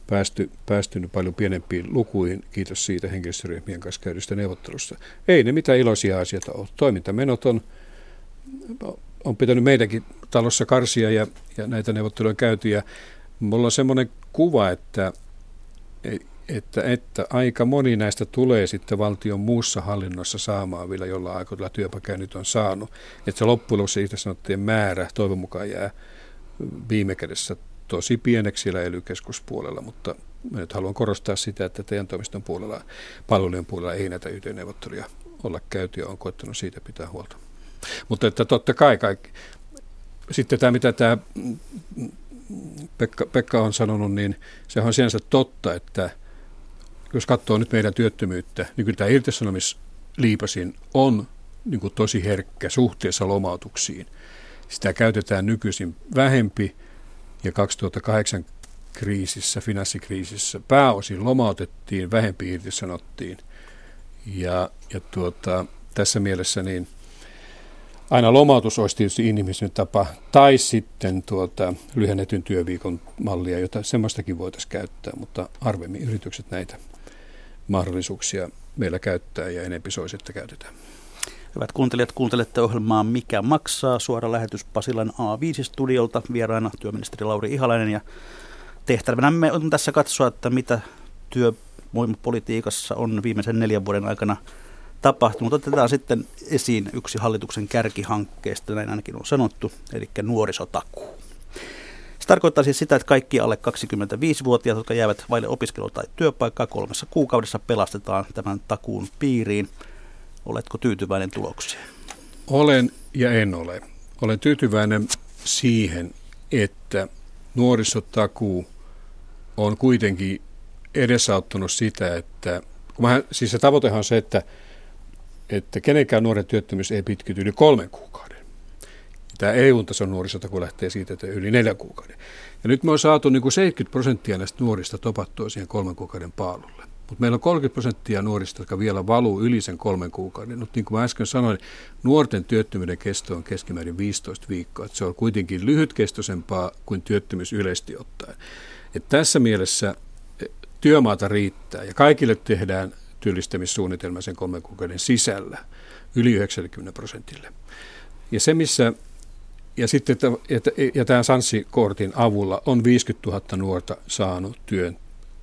päästy, päästynyt paljon pienempiin lukuihin, kiitos siitä henkilöstöryhmien kanssa käydystä neuvottelusta. Ei ne mitään iloisia asioita ole. Toimintamenot on, on pitänyt meidänkin talossa karsia ja, ja näitä neuvotteluja käyty. Ja mulla on semmoinen kuva, että, että, että aika moni näistä tulee sitten valtion muussa hallinnossa saamaan vielä jollain aikoilla työpaikkaa nyt on saanut. Että se loppujen lopuksi sanottiin määrä toivon mukaan jää viime kädessä tosi pieneksi siellä ely mutta mä nyt haluan korostaa sitä, että teidän toimiston puolella, palvelujen puolella ei näitä YT-neuvotteluja olla käyty ja on koettanut siitä pitää huolta. Mutta että totta kai kaikki, sitten tämä, mitä tämä Pekka, Pekka on sanonut, niin se on sinänsä totta, että jos katsoo nyt meidän työttömyyttä, niin kyllä tämä irtisanomisliipasin on niin kuin tosi herkkä suhteessa lomautuksiin. Sitä käytetään nykyisin vähempi ja 2008 kriisissä, finanssikriisissä pääosin lomautettiin, vähempi irtisanottiin. Ja, ja tuota, tässä mielessä niin – aina lomautus olisi tietysti inhimillinen tapa, tai sitten tuota, lyhennetyn työviikon mallia, jota semmoistakin voitaisiin käyttää, mutta harvemmin yritykset näitä mahdollisuuksia meillä käyttää ja enempi soisi, että käytetään. Hyvät kuuntelijat, kuuntelette ohjelmaa Mikä maksaa? Suora lähetys Pasilan A5-studiolta. Vieraana työministeri Lauri Ihalainen ja tehtävänämme on tässä katsoa, että mitä työvoimapolitiikassa on viimeisen neljän vuoden aikana – tapahtunut. Otetaan sitten esiin yksi hallituksen kärkihankkeesta, näin ainakin on sanottu, eli nuorisotakuu. Se tarkoittaa siis sitä, että kaikki alle 25-vuotiaat, jotka jäävät vaille opiskelua tai työpaikkaa kolmessa kuukaudessa pelastetaan tämän takuun piiriin. Oletko tyytyväinen tulokseen? Olen ja en ole. Olen tyytyväinen siihen, että nuorisotakuu on kuitenkin edesauttanut sitä, että kun mä, siis se tavoitehan on se, että että kenenkään nuoren työttömyys ei pitkity yli kolmen kuukauden. Tämä EU-tason nuorisotaku lähtee siitä, että yli neljän kuukauden. Ja nyt me on saatu niin kuin 70 prosenttia näistä nuorista topattua siihen kolmen kuukauden paalulle. Mutta meillä on 30 prosenttia nuorista, jotka vielä valuu yli sen kolmen kuukauden. Mutta niin kuin mä äsken sanoin, nuorten työttömyyden kesto on keskimäärin 15 viikkoa. Että se on kuitenkin lyhytkestoisempaa kuin työttömyys yleisesti ottaen. Et tässä mielessä e, työmaata riittää ja kaikille tehdään työllistämissuunnitelma sen kolmen kuukauden sisällä yli 90 prosentille. Ja se, missä ja sitten että, ja tämän Sanssi-kortin avulla on 50 000 nuorta saanut työn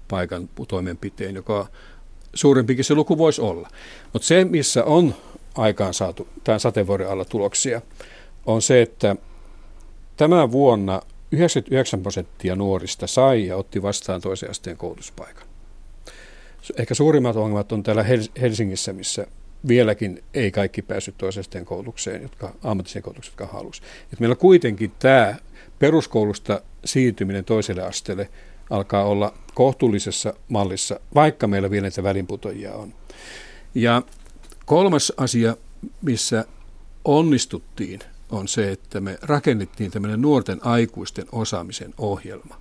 paikan toimenpiteen, joka suurempikin se luku voisi olla. Mutta se, missä on aikaan saatu tämän sateenvuoden alla tuloksia, on se, että Tämän vuonna 99 prosenttia nuorista sai ja otti vastaan toisen asteen koulutuspaikan. Ehkä suurimmat ongelmat on täällä Helsingissä, missä vieläkin ei kaikki päässyt toisen asteen koulutukseen, jotka, ammatilliseen koulutukseen, jotka halusi. Et meillä kuitenkin tämä peruskoulusta siirtyminen toiselle asteelle alkaa olla kohtuullisessa mallissa, vaikka meillä vielä näitä välinputojia on. Ja kolmas asia, missä onnistuttiin, on se, että me rakennettiin tämmöinen nuorten aikuisten osaamisen ohjelma.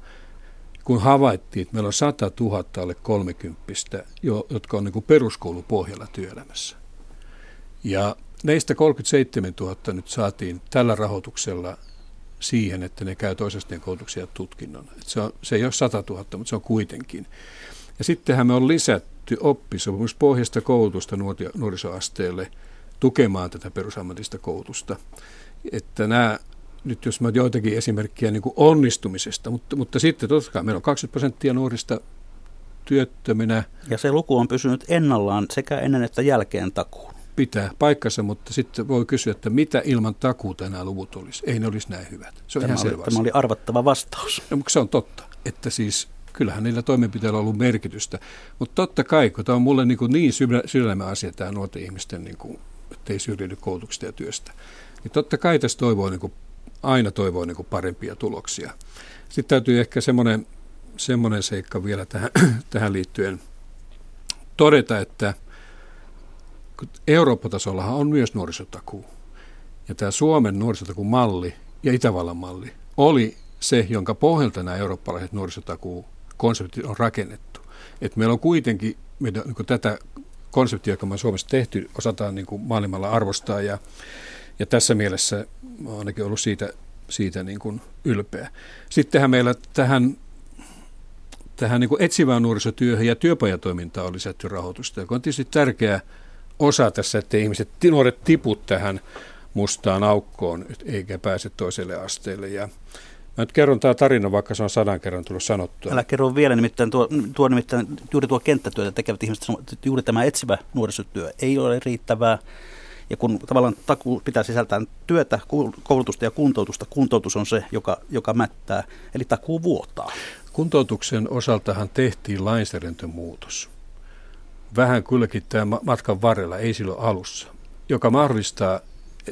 Kun havaittiin, että meillä on 100 000 alle 30, jotka on niin kuin peruskoulupohjalla työelämässä. Ja näistä 37 000 nyt saatiin tällä rahoituksella siihen, että ne käy toisesteen koulutuksia ja tutkinnon. Et se, on, se ei ole 100 000, mutta se on kuitenkin. Ja sittenhän me on lisätty oppisopimuspohjaista koulutusta nuorisoasteelle tukemaan tätä perusammatista koulutusta että nämä, nyt jos mä joitakin esimerkkejä niin kuin onnistumisesta, mutta, mutta sitten totta kai meillä on 20 prosenttia nuorista työttöminä. Ja se luku on pysynyt ennallaan sekä ennen että jälkeen takuun. Pitää paikkansa, mutta sitten voi kysyä, että mitä ilman takuuta nämä luvut olisi. Ei ne olisi näin hyvät. Se on tämä, ihan oli, tämä oli arvattava vastaus. No, mutta se on totta, että siis kyllähän niillä toimenpiteillä on ollut merkitystä. Mutta totta kai, kun tämä on mulle niin, niin sydämen asia, tämä nuorten ihmisten, niin kuin, ettei syrjäydy koulutuksesta ja työstä, niin totta kai tässä toivoo niin aina toivoo niin kuin parempia tuloksia. Sitten täytyy ehkä semmoinen, semmoinen seikka vielä tähän, tähän liittyen todeta, että Eurooppa-tasollahan on myös nuorisotakuu. Ja tämä Suomen nuorisotakuun malli ja Itävallan malli oli se, jonka pohjalta nämä eurooppalaiset nuorisotakuu konseptit on rakennettu. Et meillä on kuitenkin meidän, niin tätä konseptia, joka me Suomessa tehty, osataan niin maailmalla arvostaa ja ja tässä mielessä olen ainakin ollut siitä, siitä niin kuin ylpeä. Sittenhän meillä tähän, tähän niin kuin etsivään nuorisotyöhön ja työpajatoimintaan on lisätty rahoitusta, joka on tietysti tärkeä osa tässä, että ihmiset, nuoret tiput tähän mustaan aukkoon eikä pääse toiselle asteelle. Ja Mä nyt kerron tämä tarina, vaikka se on sadan kerran tullut sanottua. Älä kerro vielä, nimittäin tuo, tuo nimittäin juuri tuo kenttätyötä tekevät ihmiset, juuri tämä etsivä nuorisotyö ei ole riittävää. Ja kun tavallaan takuu pitää sisältää työtä, koulutusta ja kuntoutusta, kuntoutus on se, joka, joka mättää, eli takuu vuotaa. Kuntoutuksen osaltahan tehtiin lainsäädäntömuutos. Vähän kylläkin tämä matkan varrella, ei silloin alussa, joka mahdollistaa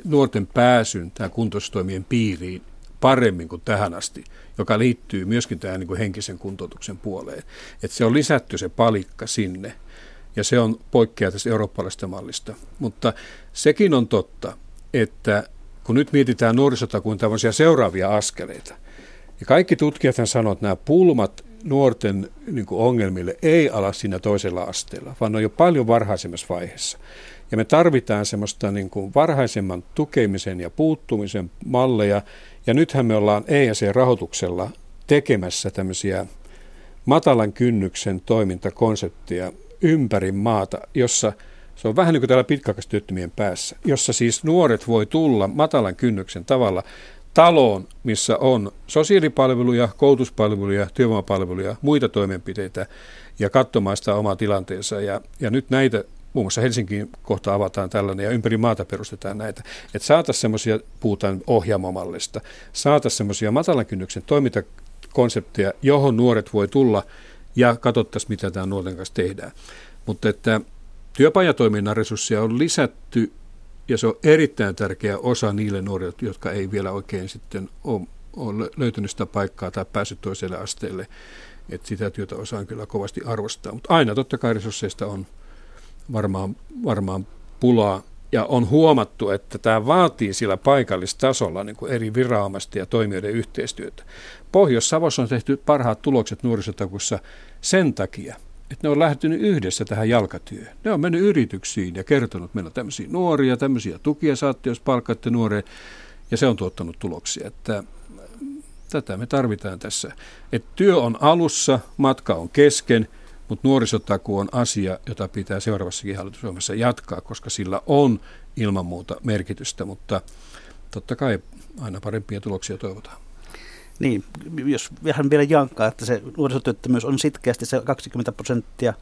nuorten pääsyn tämän kuntoutustoimien piiriin paremmin kuin tähän asti, joka liittyy myöskin tähän niin kuin henkisen kuntoutuksen puoleen. Että se on lisätty se palikka sinne ja se on poikkea tästä eurooppalaisesta mallista. Mutta sekin on totta, että kun nyt mietitään nuorisotakuun tämmöisiä seuraavia askeleita, ja kaikki tutkijat sanovat, että nämä pulmat nuorten niin ongelmille ei ala siinä toisella asteella, vaan ne on jo paljon varhaisemmassa vaiheessa. Ja me tarvitaan semmoista niin kuin varhaisemman tukemisen ja puuttumisen malleja. Ja nythän me ollaan ESC-rahoituksella tekemässä tämmöisiä matalan kynnyksen toimintakonsepteja, ympäri maata, jossa se on vähän niin kuin täällä pitkäaikaistyöttömien päässä, jossa siis nuoret voi tulla matalan kynnyksen tavalla taloon, missä on sosiaalipalveluja, koulutuspalveluja, työvoimapalveluja, muita toimenpiteitä ja katsomaan sitä omaa tilanteensa. Ja, ja nyt näitä, muun muassa Helsingin kohta avataan tällainen ja ympäri maata perustetaan näitä, että saataisiin semmoisia, puhutaan ohjaamomallista, saataisiin semmoisia matalan kynnyksen toimintakonsepteja, johon nuoret voi tulla – ja katsottaisiin, mitä tämä nuorten kanssa tehdään. Mutta että työpajatoiminnan resursseja on lisätty ja se on erittäin tärkeä osa niille nuorille, jotka ei vielä oikein sitten ole, löytynyt sitä paikkaa tai päässyt toiselle asteelle. Että sitä työtä osaan kyllä kovasti arvostaa. Mutta aina totta kai resursseista on varmaan, varmaan pulaa. Ja on huomattu, että tämä vaatii sillä paikallistasolla niin kuin eri viranomaisten ja toimijoiden yhteistyötä. Pohjois-Savossa on tehty parhaat tulokset nuorisotakussa sen takia, että ne on lähtenyt yhdessä tähän jalkatyöhön. Ne on mennyt yrityksiin ja kertonut, että meillä on tämmöisiä nuoria, tämmöisiä tukia saatte, jos palkkaatte nuoria, ja se on tuottanut tuloksia. Että tätä me tarvitaan tässä. Että työ on alussa, matka on kesken, Mutta nuorisotakuu on asia, jota pitää seuraavassakin hallitusohjelmassa jatkaa, koska sillä on ilman muuta merkitystä, mutta totta kai aina parempia tuloksia toivotaan. Niin, jos vähän vielä jankkaa, että se nuorisotyöttömyys on sitkeästi se 20 prosenttia,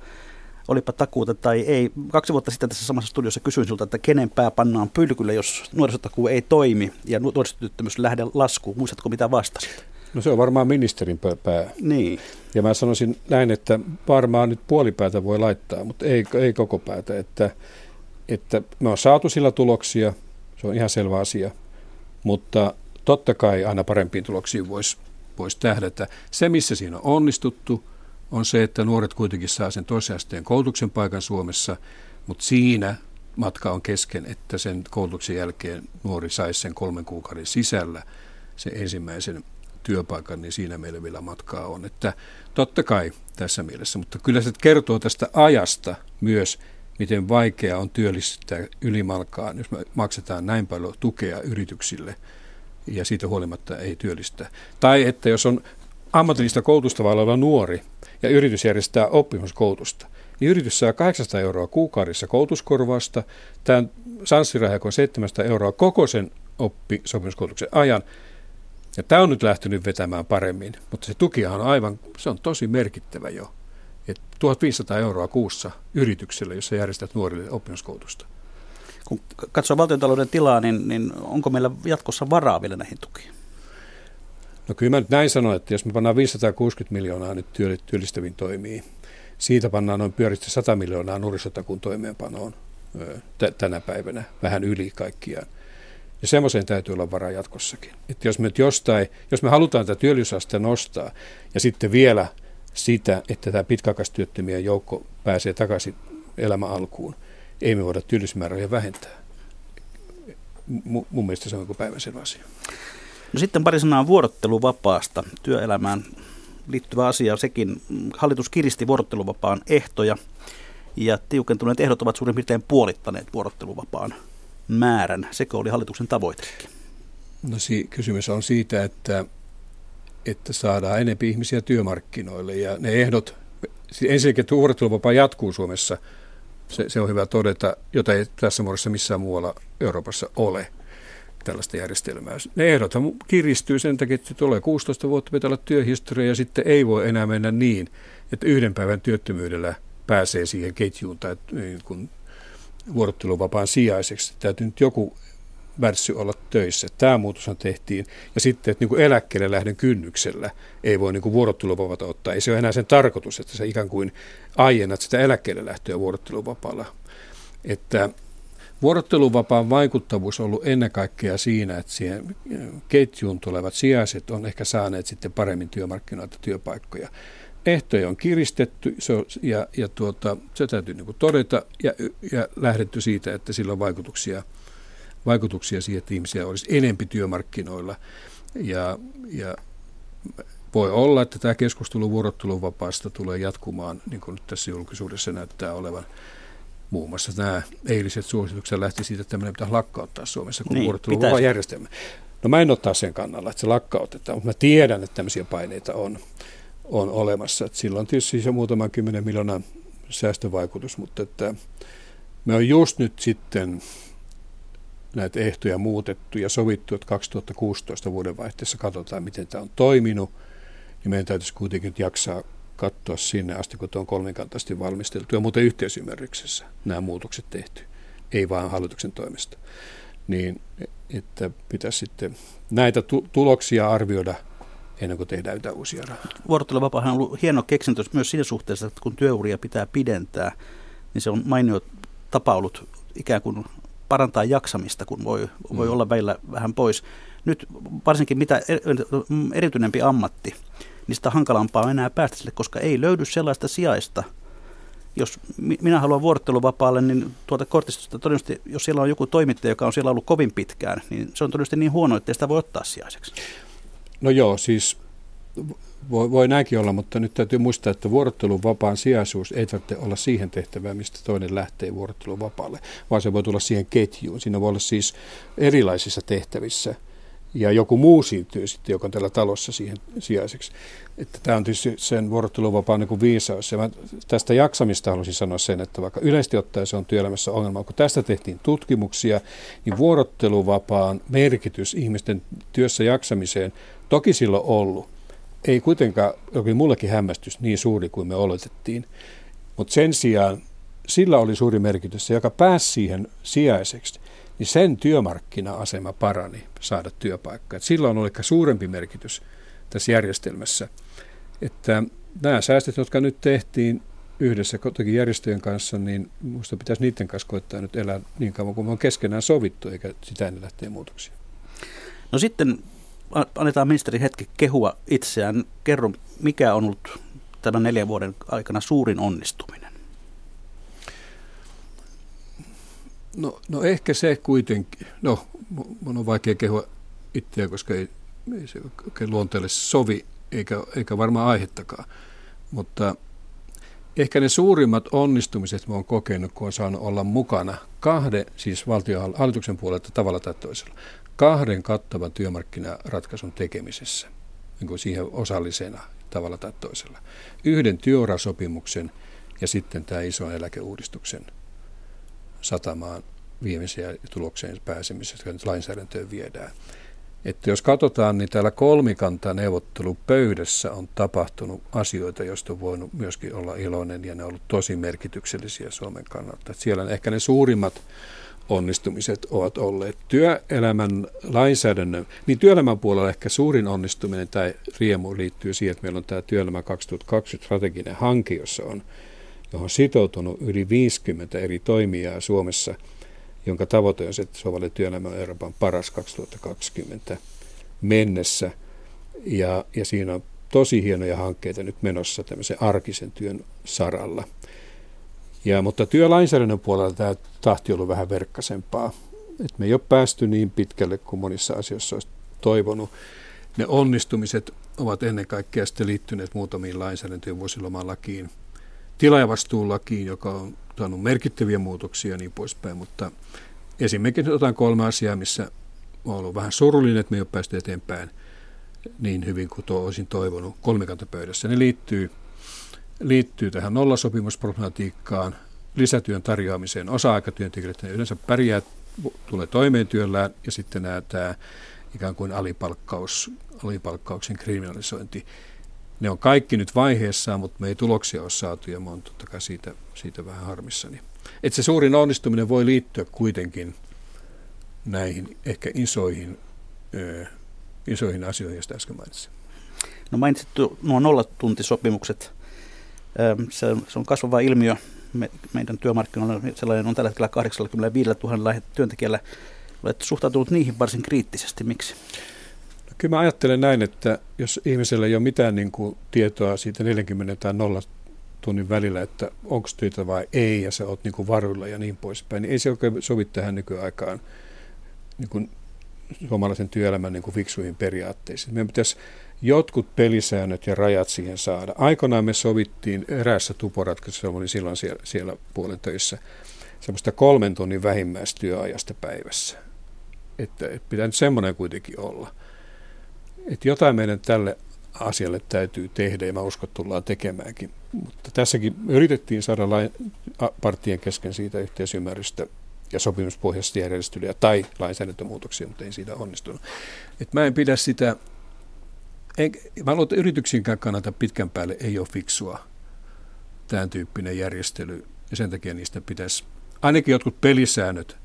olipa takuuta tai ei. Kaksi vuotta sitten tässä samassa studiossa kysyin sinulta, että kenen pää pannaan pylkylle, jos nuorisotakuu ei toimi ja nuorisotyöttömyys lähde laskuun. Muistatko mitä vastasit? No se on varmaan ministerin pää. Niin. Ja mä sanoisin näin, että varmaan nyt puolipäätä voi laittaa, mutta ei, ei koko päätä. Että, että me on saatu sillä tuloksia, se on ihan selvä asia, mutta totta kai aina parempiin tuloksiin voisi vois tähdätä. Se, missä siinä on onnistuttu, on se, että nuoret kuitenkin saa sen toisen asteen koulutuksen paikan Suomessa, mutta siinä matka on kesken, että sen koulutuksen jälkeen nuori saisi sen kolmen kuukauden sisällä sen ensimmäisen työpaikan, niin siinä meillä vielä matkaa on. Että totta kai tässä mielessä, mutta kyllä se kertoo tästä ajasta myös, miten vaikea on työllistää ylimalkaan, jos me maksetaan näin paljon tukea yrityksille ja siitä huolimatta ei työllistä. Tai että jos on ammatillista koulutusta oleva nuori ja yritys järjestää oppimuskoulutusta, niin yritys saa 800 euroa kuukaudessa koulutuskorvausta, tämän sanssiraha on 700 euroa koko sen oppisopimuskoulutuksen ajan, ja tämä on nyt lähtenyt vetämään paremmin, mutta se tuki on aivan, se on tosi merkittävä jo. Et 1500 euroa kuussa yritykselle, jossa järjestät nuorille oppimuskoulutusta. Kun katsoo valtiontalouden tilaa, niin, niin onko meillä jatkossa varaa vielä näihin tukiin? No kyllä mä nyt näin sanon, että jos me pannaan 560 miljoonaa nyt työllistäviin toimiin, siitä pannaan noin pyöristä 100 miljoonaa nuorisotakuun toimeenpanoon tänä päivänä, vähän yli kaikkiaan. Ja semmoiseen täytyy olla varaa jatkossakin. Että jos me jostain, jos me halutaan tätä työllisyysaste nostaa ja sitten vielä sitä, että tämä pitkäaikaistyöttömien joukko pääsee takaisin elämän alkuun, ei me voida työllisyysmäärärahoja vähentää. M- mun mielestä se on kuin päivänselvä asia. No sitten pari sanaa vuorotteluvapaasta työelämään liittyvä asia sekin. Hallitus kiristi vuorotteluvapaan ehtoja ja tiukentuneet ehdot ovat suurin piirtein puolittaneet vuorotteluvapaan määrän. Sekö oli hallituksen tavoitekin? No si- kysymys on siitä, että, että saadaan enempi ihmisiä työmarkkinoille ja ne ehdot, ensinnäkin että vuorotteluvapaa jatkuu Suomessa, se, se on hyvä todeta, jota ei tässä muodossa missään muualla Euroopassa ole tällaista järjestelmää. Ne ehdot kiristyy sen takia, että tulee 16 vuotta, pitää olla työhistoria ja sitten ei voi enää mennä niin, että yhden päivän työttömyydellä pääsee siihen ketjuun tai niin kun vuorotteluvapaan sijaiseksi. Täytyy nyt joku värssy olla töissä. Tämä muutoshan tehtiin. Ja sitten, että niin kuin eläkkeelle lähden kynnyksellä ei voi niin vuorotteluvapaata ottaa. Ei se ole enää sen tarkoitus, että sä ikään kuin aiennat sitä eläkkeelle lähtöä vuorotteluvapaalla. Että vuorotteluvapaan vaikuttavuus on ollut ennen kaikkea siinä, että siihen ketjuun tulevat sijaiset on ehkä saaneet sitten paremmin työmarkkinoilta työpaikkoja ehtoja on kiristetty se on, ja, ja tuota, se täytyy niin todeta ja, ja lähdetty siitä, että sillä on vaikutuksia, vaikutuksia siihen, että ihmisiä olisi enempi työmarkkinoilla. Ja, ja voi olla, että tämä keskustelu vuorotteluvapaasta tulee jatkumaan, niin kuin nyt tässä julkisuudessa näyttää olevan. Muun muassa nämä eiliset suositukset lähti siitä, että tämmöinen pitäisi lakkauttaa Suomessa kuin niin, vuorotteluvapaa järjestelmä. No mä en ole sen kannalla, että se lakkautetaan, mutta mä tiedän, että tämmöisiä paineita on on olemassa. Et silloin tietysti se muutaman kymmenen miljoonan säästövaikutus, mutta että me on just nyt sitten näitä ehtoja muutettu ja sovittu, että 2016 vuodenvaihteessa katsotaan, miten tämä on toiminut, niin meidän täytyisi kuitenkin jaksaa katsoa sinne asti, kun on kolminkantaisesti valmisteltu ja muuten yhteisymmärryksessä nämä muutokset tehty, ei vaan hallituksen toimesta. Niin, että pitäisi sitten näitä tuloksia arvioida – ennen kuin tehdään yhtään uusia rahoja. Vuorotteluvapaahan on ollut hieno keksintö myös siinä suhteessa, että kun työuria pitää pidentää, niin se on mainio tapa ollut ikään kuin parantaa jaksamista, kun voi, voi mm. olla meillä vähän pois. Nyt varsinkin mitä erityinempi ammatti, niin sitä hankalampaa on enää päästä sille, koska ei löydy sellaista sijaista. Jos minä haluan vuorotteluvapaalle, niin tuota kortistosta todennäköisesti, jos siellä on joku toimittaja, joka on siellä ollut kovin pitkään, niin se on todennäköisesti niin huono, että sitä voi ottaa sijaiseksi. No joo, siis voi, voi näinkin olla, mutta nyt täytyy muistaa, että vuorottelun vapaan sijaisuus ei tarvitse olla siihen tehtävään, mistä toinen lähtee vuorottelun vapaalle, vaan se voi tulla siihen ketjuun. Siinä voi olla siis erilaisissa tehtävissä ja joku muu siirtyy sitten, joka on tällä talossa siihen sijaiseksi. Että tämä on tietysti sen vuorotteluvapaan niin viisaus. Ja mä tästä jaksamista haluaisin sanoa sen, että vaikka yleisesti ottaen se on työelämässä ongelma, kun tästä tehtiin tutkimuksia, niin vuorotteluvapaan merkitys ihmisten työssä jaksamiseen toki silloin ollut. Ei kuitenkaan, jokin mullekin hämmästys, niin suuri kuin me oletettiin. Mutta sen sijaan sillä oli suuri merkitys, se joka pääsi siihen sijaiseksi, niin sen työmarkkina-asema parani saada työpaikkaa. Et silloin oli ehkä suurempi merkitys tässä järjestelmässä. Että nämä säästöt, jotka nyt tehtiin yhdessä kotokin järjestöjen kanssa, niin minusta pitäisi niiden kanssa koittaa nyt elää niin kauan kuin me on keskenään sovittu, eikä sitä ennen lähteä muutoksia. No sitten annetaan ministeri hetki kehua itseään. Kerro, mikä on ollut tämän neljän vuoden aikana suurin onnistuminen? No, no ehkä se kuitenkin, no mun on vaikea kehua itseä, koska ei, ei se oikein luonteelle sovi, eikä, eikä varmaan aihettakaan. Mutta ehkä ne suurimmat onnistumiset mä oon kokenut, kun on saanut olla mukana kahden, siis valtion hallituksen puolelta tavalla tai toisella, kahden kattavan työmarkkinaratkaisun tekemisessä, niin kuin siihen osallisena tavalla tai toisella. Yhden työurasopimuksen ja sitten tämä iso eläkeuudistuksen satamaan viimeisiä tulokseen pääsemisessä, jotka nyt lainsäädäntöön viedään. Että jos katsotaan, niin täällä kolmikantaneuvottelupöydässä on tapahtunut asioita, joista on voinut myöskin olla iloinen ja ne on ollut tosi merkityksellisiä Suomen kannalta. Että siellä ehkä ne suurimmat onnistumiset ovat olleet työelämän lainsäädännön, niin työelämän puolella ehkä suurin onnistuminen tai riemu liittyy siihen, että meillä on tämä työelämä 2020 strateginen hanke, jossa on, johon on sitoutunut yli 50 eri toimijaa Suomessa, jonka tavoite on se, että sovalle työelämä on Euroopan paras 2020 mennessä. Ja, ja siinä on tosi hienoja hankkeita nyt menossa tämmöisen arkisen työn saralla – ja, mutta työlainsäädännön puolella tämä tahti on ollut vähän verkkasempaa. Et me ei ole päästy niin pitkälle kuin monissa asioissa olisi toivonut. Ne onnistumiset ovat ennen kaikkea sitten liittyneet muutamiin lainsäädäntöön vuosilomalakiin, tilaajavastuulakiin, joka on saanut merkittäviä muutoksia ja niin poispäin, mutta esimerkiksi otan kolme asiaa, missä on ollut vähän surullinen, että me ei ole päästy eteenpäin niin hyvin kuin tuo olisin toivonut kolmikantapöydässä. Ne liittyy liittyy tähän nollasopimusproblematiikkaan, lisätyön tarjoamiseen osa-aikatyöntekijöille, yleensä pärjää, tulee toimeen työllään ja sitten nämä, tämä ikään kuin alipalkkaus, alipalkkauksen kriminalisointi. Ne on kaikki nyt vaiheessaan, mutta me ei tuloksia ole saatu ja mä oon totta kai siitä, siitä vähän harmissani. Että se suurin onnistuminen voi liittyä kuitenkin näihin ehkä isoihin, ö, isoihin asioihin, joista äsken mainitsin. No mainitsit nuo nollatuntisopimukset. Se on, kasvava ilmiö me, meidän työmarkkinoilla. Sellainen on tällä hetkellä 85 000 työntekijällä. Olet suhtautunut niihin varsin kriittisesti. Miksi? No, kyllä mä ajattelen näin, että jos ihmisellä ei ole mitään niin kuin, tietoa siitä 40 tai 0 tunnin välillä, että onko työtä vai ei, ja sä oot niin kuin varuilla ja niin poispäin, niin ei se oikein sovi tähän nykyaikaan niin kuin suomalaisen työelämän niin kuin fiksuihin periaatteisiin. Meidän pitäisi jotkut pelisäännöt ja rajat siihen saada. Aikoinaan me sovittiin eräässä tuporatkaisussa, oli silloin siellä, siellä puolen töissä, semmoista kolmen tunnin vähimmäistyöajasta päivässä. Että, että pitää nyt semmoinen kuitenkin olla. Että jotain meidän tälle asialle täytyy tehdä ja mä uskon, että tullaan tekemäänkin. Mutta tässäkin yritettiin saada lain, partien kesken siitä yhteisymmärrystä ja sopimuspohjaisesti järjestelyjä tai lainsäädäntömuutoksia, mutta ei siitä onnistunut. Et mä en pidä sitä en, mä luulen, että yrityksinkään kannalta pitkän päälle ei ole fiksua tämän tyyppinen järjestely. Ja sen takia niistä pitäisi, ainakin jotkut pelisäännöt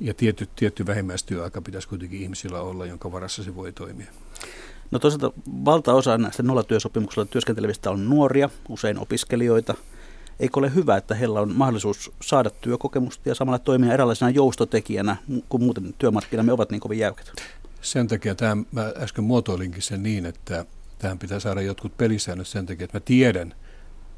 ja tietty, tietty vähimmäistyöaika pitäisi kuitenkin ihmisillä olla, jonka varassa se voi toimia. No toisaalta valtaosa näistä nollatyösopimuksilla työskentelevistä on nuoria, usein opiskelijoita. Eikö ole hyvä, että heillä on mahdollisuus saada työkokemusta ja samalla toimia eräänlaisena joustotekijänä, kun muuten työmarkkinamme ovat niin kovin jäykät? Sen takia tämä, mä äsken muotoilinkin sen niin, että tähän pitää saada jotkut pelisäännöt sen takia, että mä tiedän,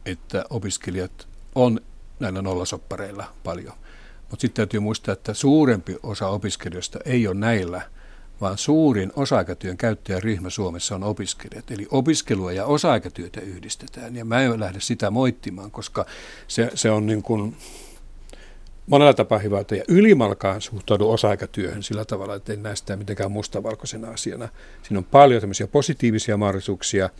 että opiskelijat on näillä nollasoppareilla paljon. Mutta sitten täytyy muistaa, että suurempi osa opiskelijoista ei ole näillä, vaan suurin osa-aikatyön käyttäjäryhmä Suomessa on opiskelijat. Eli opiskelua ja osa-aikatyötä yhdistetään. Ja mä en lähde sitä moittimaan, koska se, se on niin kuin monella tapaa hyvä, ja ylimalkaan suhtaudu osa-aikatyöhön sillä tavalla, että en näe sitä mitenkään mustavalkoisena asiana. Siinä on paljon tämmöisiä positiivisia mahdollisuuksia.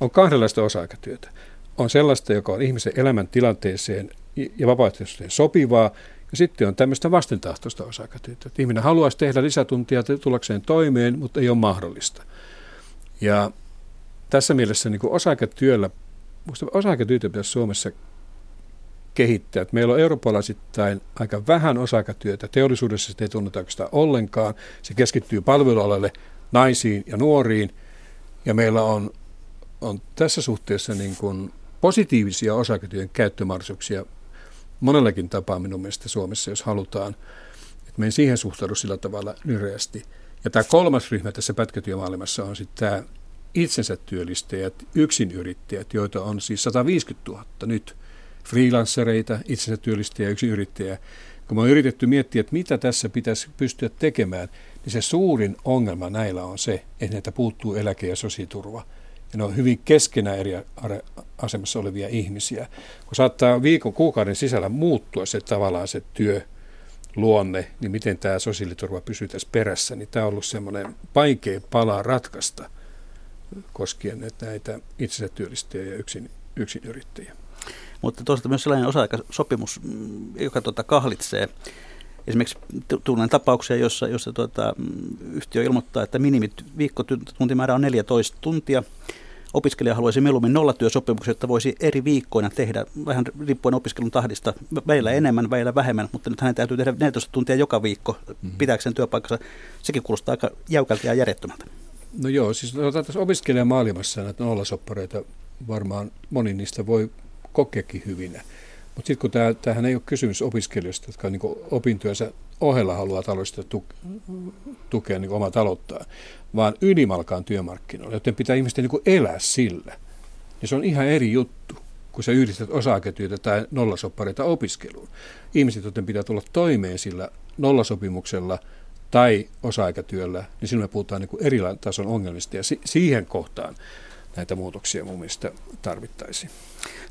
On kahdenlaista osa-aikatyötä. On sellaista, joka on ihmisen elämän tilanteeseen ja vapaaehtoisuuteen sopivaa, ja sitten on tämmöistä vastentahtoista osa-aikatyötä. Että ihminen haluaisi tehdä lisätuntia tullakseen toimeen, mutta ei ole mahdollista. Ja tässä mielessä niin osa-aikatyöllä, osa-aikatyötä pitäisi Suomessa kehittää. Että meillä on eurooppalaisittain aika vähän osa-aikatyötä. Teollisuudessa sitä ei tunneta oikeastaan ollenkaan. Se keskittyy palvelualalle, naisiin ja nuoriin. Ja meillä on, on tässä suhteessa niin kuin positiivisia osa-aikatyön käyttömahdollisuuksia monellakin tapaa minun mielestä Suomessa, jos halutaan. Että me en siihen suhtaudu sillä tavalla nyreästi. Ja tämä kolmas ryhmä tässä pätkätyömaailmassa on sitten tämä itsensä työllistäjät, yksinyrittäjät, joita on siis 150 000 nyt – freelancereita, itsensä työllistäjiä, yksi yrittäjä. Kun me on yritetty miettiä, että mitä tässä pitäisi pystyä tekemään, niin se suurin ongelma näillä on se, että näitä puuttuu eläke- ja sosiaaliturva. Ja ne on hyvin keskenään eri asemassa olevia ihmisiä. Kun saattaa viikon, kuukauden sisällä muuttua se tavallaan se työ, luonne, niin miten tämä sosiaaliturva pysyy tässä perässä, niin tämä on ollut semmoinen vaikea pala ratkaista koskien näitä itsensä työllistäjiä ja yksin, yksin yrittäjiä. Mutta toisaalta myös sellainen osa-aikasopimus, mm, joka tuota, kahlitsee. Esimerkiksi tunnen tapauksia, jossa, jossa tuota, mm, yhtiö ilmoittaa, että minimit viikkotuntimäärä on 14 tuntia. Opiskelija haluaisi mieluummin nollatyösopimuksen, että voisi eri viikkoina tehdä, vähän riippuen opiskelun tahdista, meillä enemmän, meillä vähemmän, mutta nyt hänen täytyy tehdä 14 tuntia joka viikko mm-hmm. pitääkseen työpaikkansa. Sekin kuulostaa aika jäykältä ja järjettömältä. No joo, siis otetaan tässä opiskelijamaailmassa näitä nollasoppareita, varmaan moni niistä voi kokeekin hyvinä. Mutta sitten kun tämä, tämähän ei ole kysymys opiskelijoista, jotka niin opintojensa ohella haluaa taloudellisesti tuke, tukea niin omaa talouttaan, vaan ylimalkaan työmarkkinoilla, joten pitää ihmisten niin elää sillä. Ja se on ihan eri juttu, kun sä yhdistät osa-aikatyötä tai nollasoppareita opiskeluun. Ihmiset, joten pitää tulla toimeen sillä nollasopimuksella tai osa-aikatyöllä, niin silloin me puhutaan niin erilaisen tason ongelmista ja si- siihen kohtaan näitä muutoksia mun mielestä tarvittaisiin.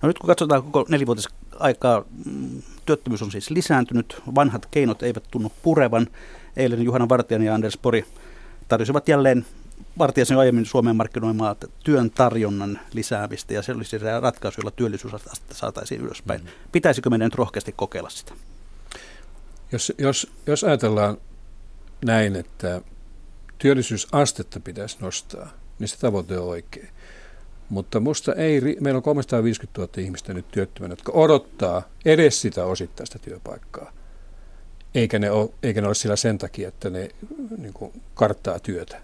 No nyt kun katsotaan koko nelivuotisaikaa, mm, työttömyys on siis lisääntynyt, vanhat keinot eivät tunnu purevan. Eilen Juhana Vartijan ja Anders Pori tarjosivat jälleen Vartijasen aiemmin Suomeen markkinoimaa työn tarjonnan lisäämistä ja se olisi se ratkaisu, jolla työllisyysastetta saataisiin ylöspäin. Mm. Pitäisikö meidän nyt rohkeasti kokeilla sitä? Jos, jos, jos ajatellaan näin, että työllisyysastetta pitäisi nostaa, niin se tavoite on oikein. Mutta musta ei, meillä on 350 000 ihmistä nyt työttömänä, jotka odottaa edes sitä osittaista työpaikkaa. Eikä ne ole, eikä ne ole sillä sen takia, että ne niin kuin, karttaa työtä.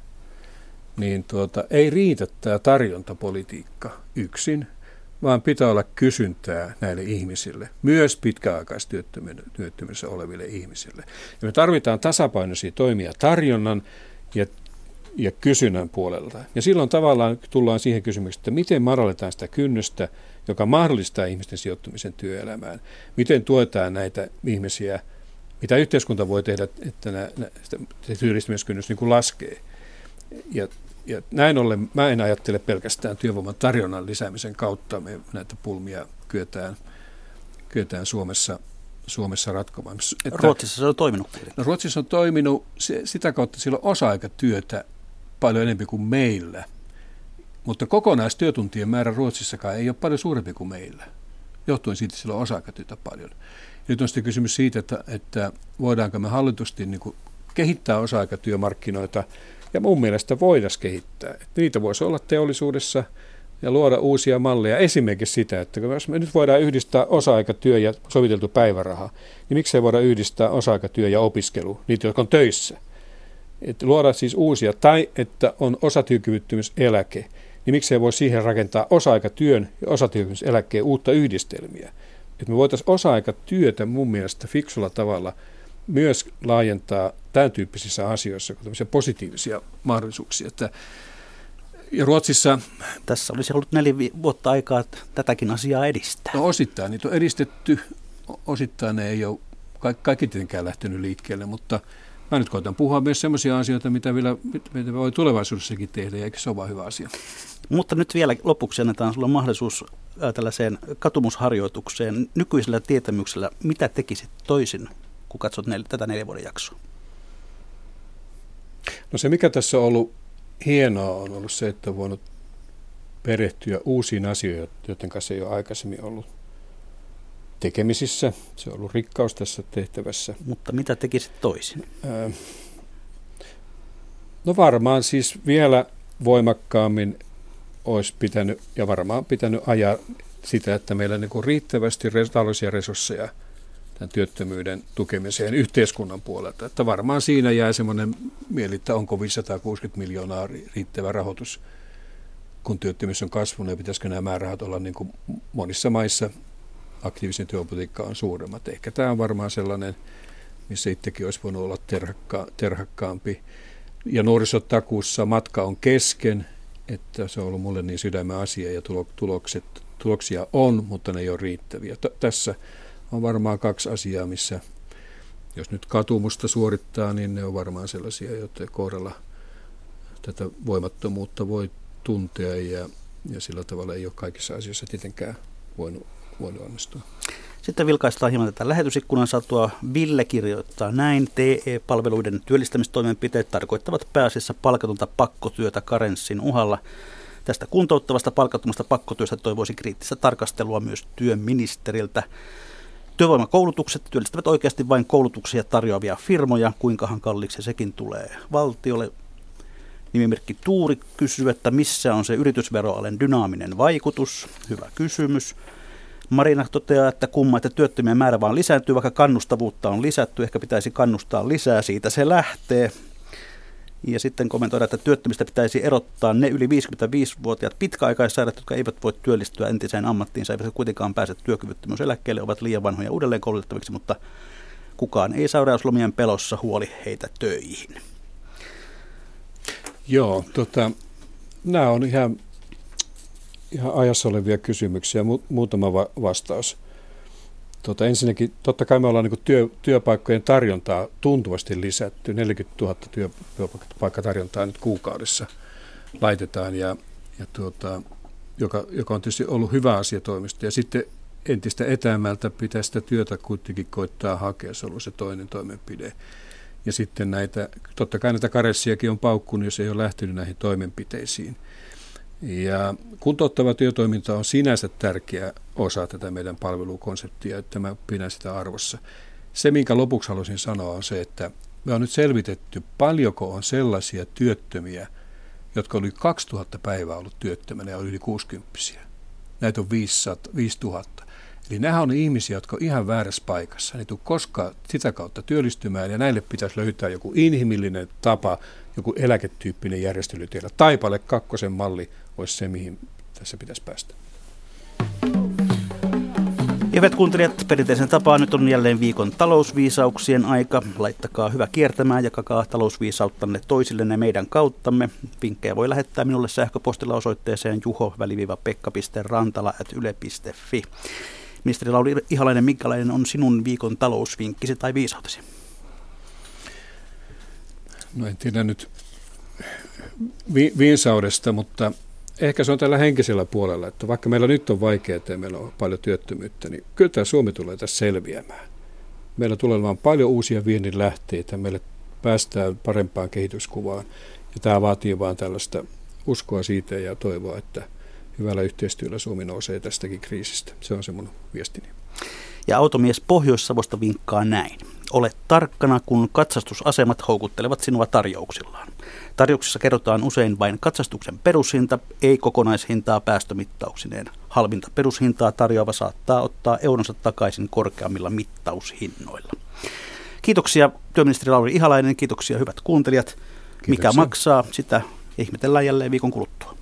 Niin tuota, ei riitä tämä tarjontapolitiikka yksin, vaan pitää olla kysyntää näille ihmisille, myös pitkäaikaistyöttömyydessä oleville ihmisille. Ja me tarvitaan tasapainoisia toimia tarjonnan ja ja kysynnän puolelta. Ja silloin tavallaan tullaan siihen kysymykseen, että miten madalletaan sitä kynnystä, joka mahdollistaa ihmisten sijoittumisen työelämään. Miten tuetaan näitä ihmisiä, mitä yhteiskunta voi tehdä, että nämä, se työllistymiskynnys niin kuin laskee. Ja, ja näin ollen mä en ajattele pelkästään työvoiman tarjonnan lisäämisen kautta me näitä pulmia kyetään, kyetään Suomessa Suomessa ratkomaan. Että, Ruotsissa se on toiminut. No, Ruotsissa on toiminut se, sitä kautta, on osa-aikatyötä paljon enemmän kuin meillä. Mutta kokonaistyötuntien määrä Ruotsissakaan ei ole paljon suurempi kuin meillä, johtuen siitä, että sillä on osa-aikatyötä paljon. Nyt on sitten kysymys siitä, että, että voidaanko me hallitusti niin kuin kehittää osa-aikatyömarkkinoita, ja mun mielestä voitaisiin kehittää. Että niitä voisi olla teollisuudessa ja luoda uusia malleja. Esimerkiksi sitä, että jos me nyt voidaan yhdistää osa-aikatyö ja soviteltu päiväraha, niin miksei voida yhdistää osa-aikatyö ja opiskelu, niitä, jotka on töissä – että luoda siis uusia, tai että on osatyökyvyttömyyseläke, niin miksei voi siihen rakentaa osa-aikatyön ja osatyökyvyttömyyseläkkeen uutta yhdistelmiä. Että me voitaisiin osa-aikatyötä mun mielestä fiksulla tavalla myös laajentaa tämän tyyppisissä asioissa kuin positiivisia mahdollisuuksia. Että ja Ruotsissa... Tässä olisi ollut neljä vuotta aikaa tätäkin asiaa edistää. No osittain niitä on edistetty, osittain ne ei ole kaikki tietenkään lähtenyt liikkeelle, mutta – Mä nyt koitan puhua myös sellaisia asioita, mitä vielä mitä voi tulevaisuudessakin tehdä, ja eikö se ole vain hyvä asia? Mutta nyt vielä lopuksi annetaan sinulle mahdollisuus tällaiseen katumusharjoitukseen nykyisellä tietämyksellä, mitä tekisit toisin, kun katsot nel, tätä neljän vuoden jaksoa? No se, mikä tässä on ollut hienoa, on ollut se, että on voinut perehtyä uusiin asioihin, joiden kanssa ei ole aikaisemmin ollut tekemisissä. Se on ollut rikkaus tässä tehtävässä. Mutta mitä tekisit toisin? No varmaan siis vielä voimakkaammin olisi pitänyt, ja varmaan pitänyt ajaa sitä, että meillä niin kuin riittävästi taloudellisia resursseja tämän työttömyyden tukemiseen yhteiskunnan puolelta. Että varmaan siinä jää semmoinen mieli, että onko 560 miljoonaa riittävä rahoitus, kun työttömyys on kasvanut, ja pitäisikö nämä määrärahat olla niin kuin monissa maissa aktiivisen työpolitiikka on suuremmat. Ehkä tämä on varmaan sellainen, missä itsekin olisi voinut olla terhakka, terhakkaampi. Ja nuorisotakuussa matka on kesken, että se on ollut mulle niin sydämen asia ja tulokset, tuloksia on, mutta ne ei ole riittäviä. T- tässä on varmaan kaksi asiaa, missä jos nyt katumusta suorittaa, niin ne on varmaan sellaisia, joiden kohdalla tätä voimattomuutta voi tuntea ja, ja sillä tavalla ei ole kaikissa asioissa tietenkään voinut, voinut onnistua. Sitten vilkaistaan hieman tätä lähetysikkunan satua. Ville kirjoittaa näin. TE-palveluiden työllistämistoimenpiteet tarkoittavat pääasiassa palkatonta pakkotyötä karenssin uhalla. Tästä kuntouttavasta palkattomasta pakkotyöstä toivoisi kriittistä tarkastelua myös työministeriltä. Työvoimakoulutukset työllistävät oikeasti vain koulutuksia tarjoavia firmoja. Kuinkahan kalliiksi sekin tulee valtiolle? Nimimerkki Tuuri kysyy, että missä on se yritysveroalen dynaaminen vaikutus? Hyvä kysymys. Marina toteaa, että kumma, että työttömien määrä vaan lisääntyy, vaikka kannustavuutta on lisätty. Ehkä pitäisi kannustaa lisää, siitä se lähtee. Ja sitten kommentoida, että työttömistä pitäisi erottaa ne yli 55-vuotiaat pitkäaikaissairaat, jotka eivät voi työllistyä entiseen ammattiinsa, eivät kuitenkaan pääse työkyvyttömyyseläkkeelle, ovat liian vanhoja uudelleen koulutettaviksi, mutta kukaan ei sairauslomien pelossa huoli heitä töihin. Joo, tota, nämä on ihan ihan ajassa olevia kysymyksiä. Mu- muutama va- vastaus. Tota, ensinnäkin, totta kai me ollaan niin työ, työpaikkojen tarjontaa tuntuvasti lisätty. 40 000 työpaikkatarjontaa nyt kuukaudessa laitetaan, ja, ja tuota, joka, joka on tietysti ollut hyvä asia toimista. Ja sitten entistä etäämältä pitää sitä työtä kuitenkin koittaa hakea, se on ollut se toinen toimenpide. Ja sitten näitä, totta kai näitä karessiakin on paukkunut, jos ei ole lähtenyt näihin toimenpiteisiin. Ja kuntouttava työtoiminta on sinänsä tärkeä osa tätä meidän palvelukonseptia, että mä pidän sitä arvossa. Se, minkä lopuksi haluaisin sanoa, on se, että me on nyt selvitetty, paljonko on sellaisia työttömiä, jotka oli 2000 päivää ollut työttömänä ja oli yli 60 Näitä on 500, 5000. Eli nämä on ihmisiä, jotka on ihan väärässä paikassa. Ne ei tule koskaan sitä kautta työllistymään ja näille pitäisi löytää joku inhimillinen tapa, joku eläketyyppinen järjestelytiellä. Taipale kakkosen malli olisi se, mihin tässä pitäisi päästä. Hyvät kuuntelijat, perinteisen tapaan nyt on jälleen viikon talousviisauksien aika. Laittakaa hyvä kiertämään, jakakaa talousviisauttanne toisillenne meidän kauttamme. Vinkkejä voi lähettää minulle sähköpostilla osoitteeseen juho-pekka.rantala.yle.fi. Ministeri Lauri Ihalainen, minkälainen on sinun viikon talousvinkkisi tai viisautesi? No en tiedä nyt vi- viisaudesta, mutta ehkä se on tällä henkisellä puolella, että vaikka meillä nyt on vaikeaa ja meillä on paljon työttömyyttä, niin kyllä tämä Suomi tulee tässä selviämään. Meillä tulee olemaan paljon uusia viennin lähteitä, meille päästään parempaan kehityskuvaan ja tämä vaatii vain tällaista uskoa siitä ja toivoa, että hyvällä yhteistyöllä Suomi nousee tästäkin kriisistä. Se on se mun viestini. Ja automies Pohjois-Savosta vinkkaa näin. Ole tarkkana, kun katsastusasemat houkuttelevat sinua tarjouksillaan. Tarjouksissa kerrotaan usein vain katsastuksen perushinta, ei kokonaishintaa päästömittauksineen. Halvinta perushintaa tarjoava saattaa ottaa euronsa takaisin korkeammilla mittaushinnoilla. Kiitoksia työministeri Lauri Ihalainen, kiitoksia hyvät kuuntelijat. Kiitoksia. Mikä maksaa, sitä ihmetellään jälleen viikon kuluttua.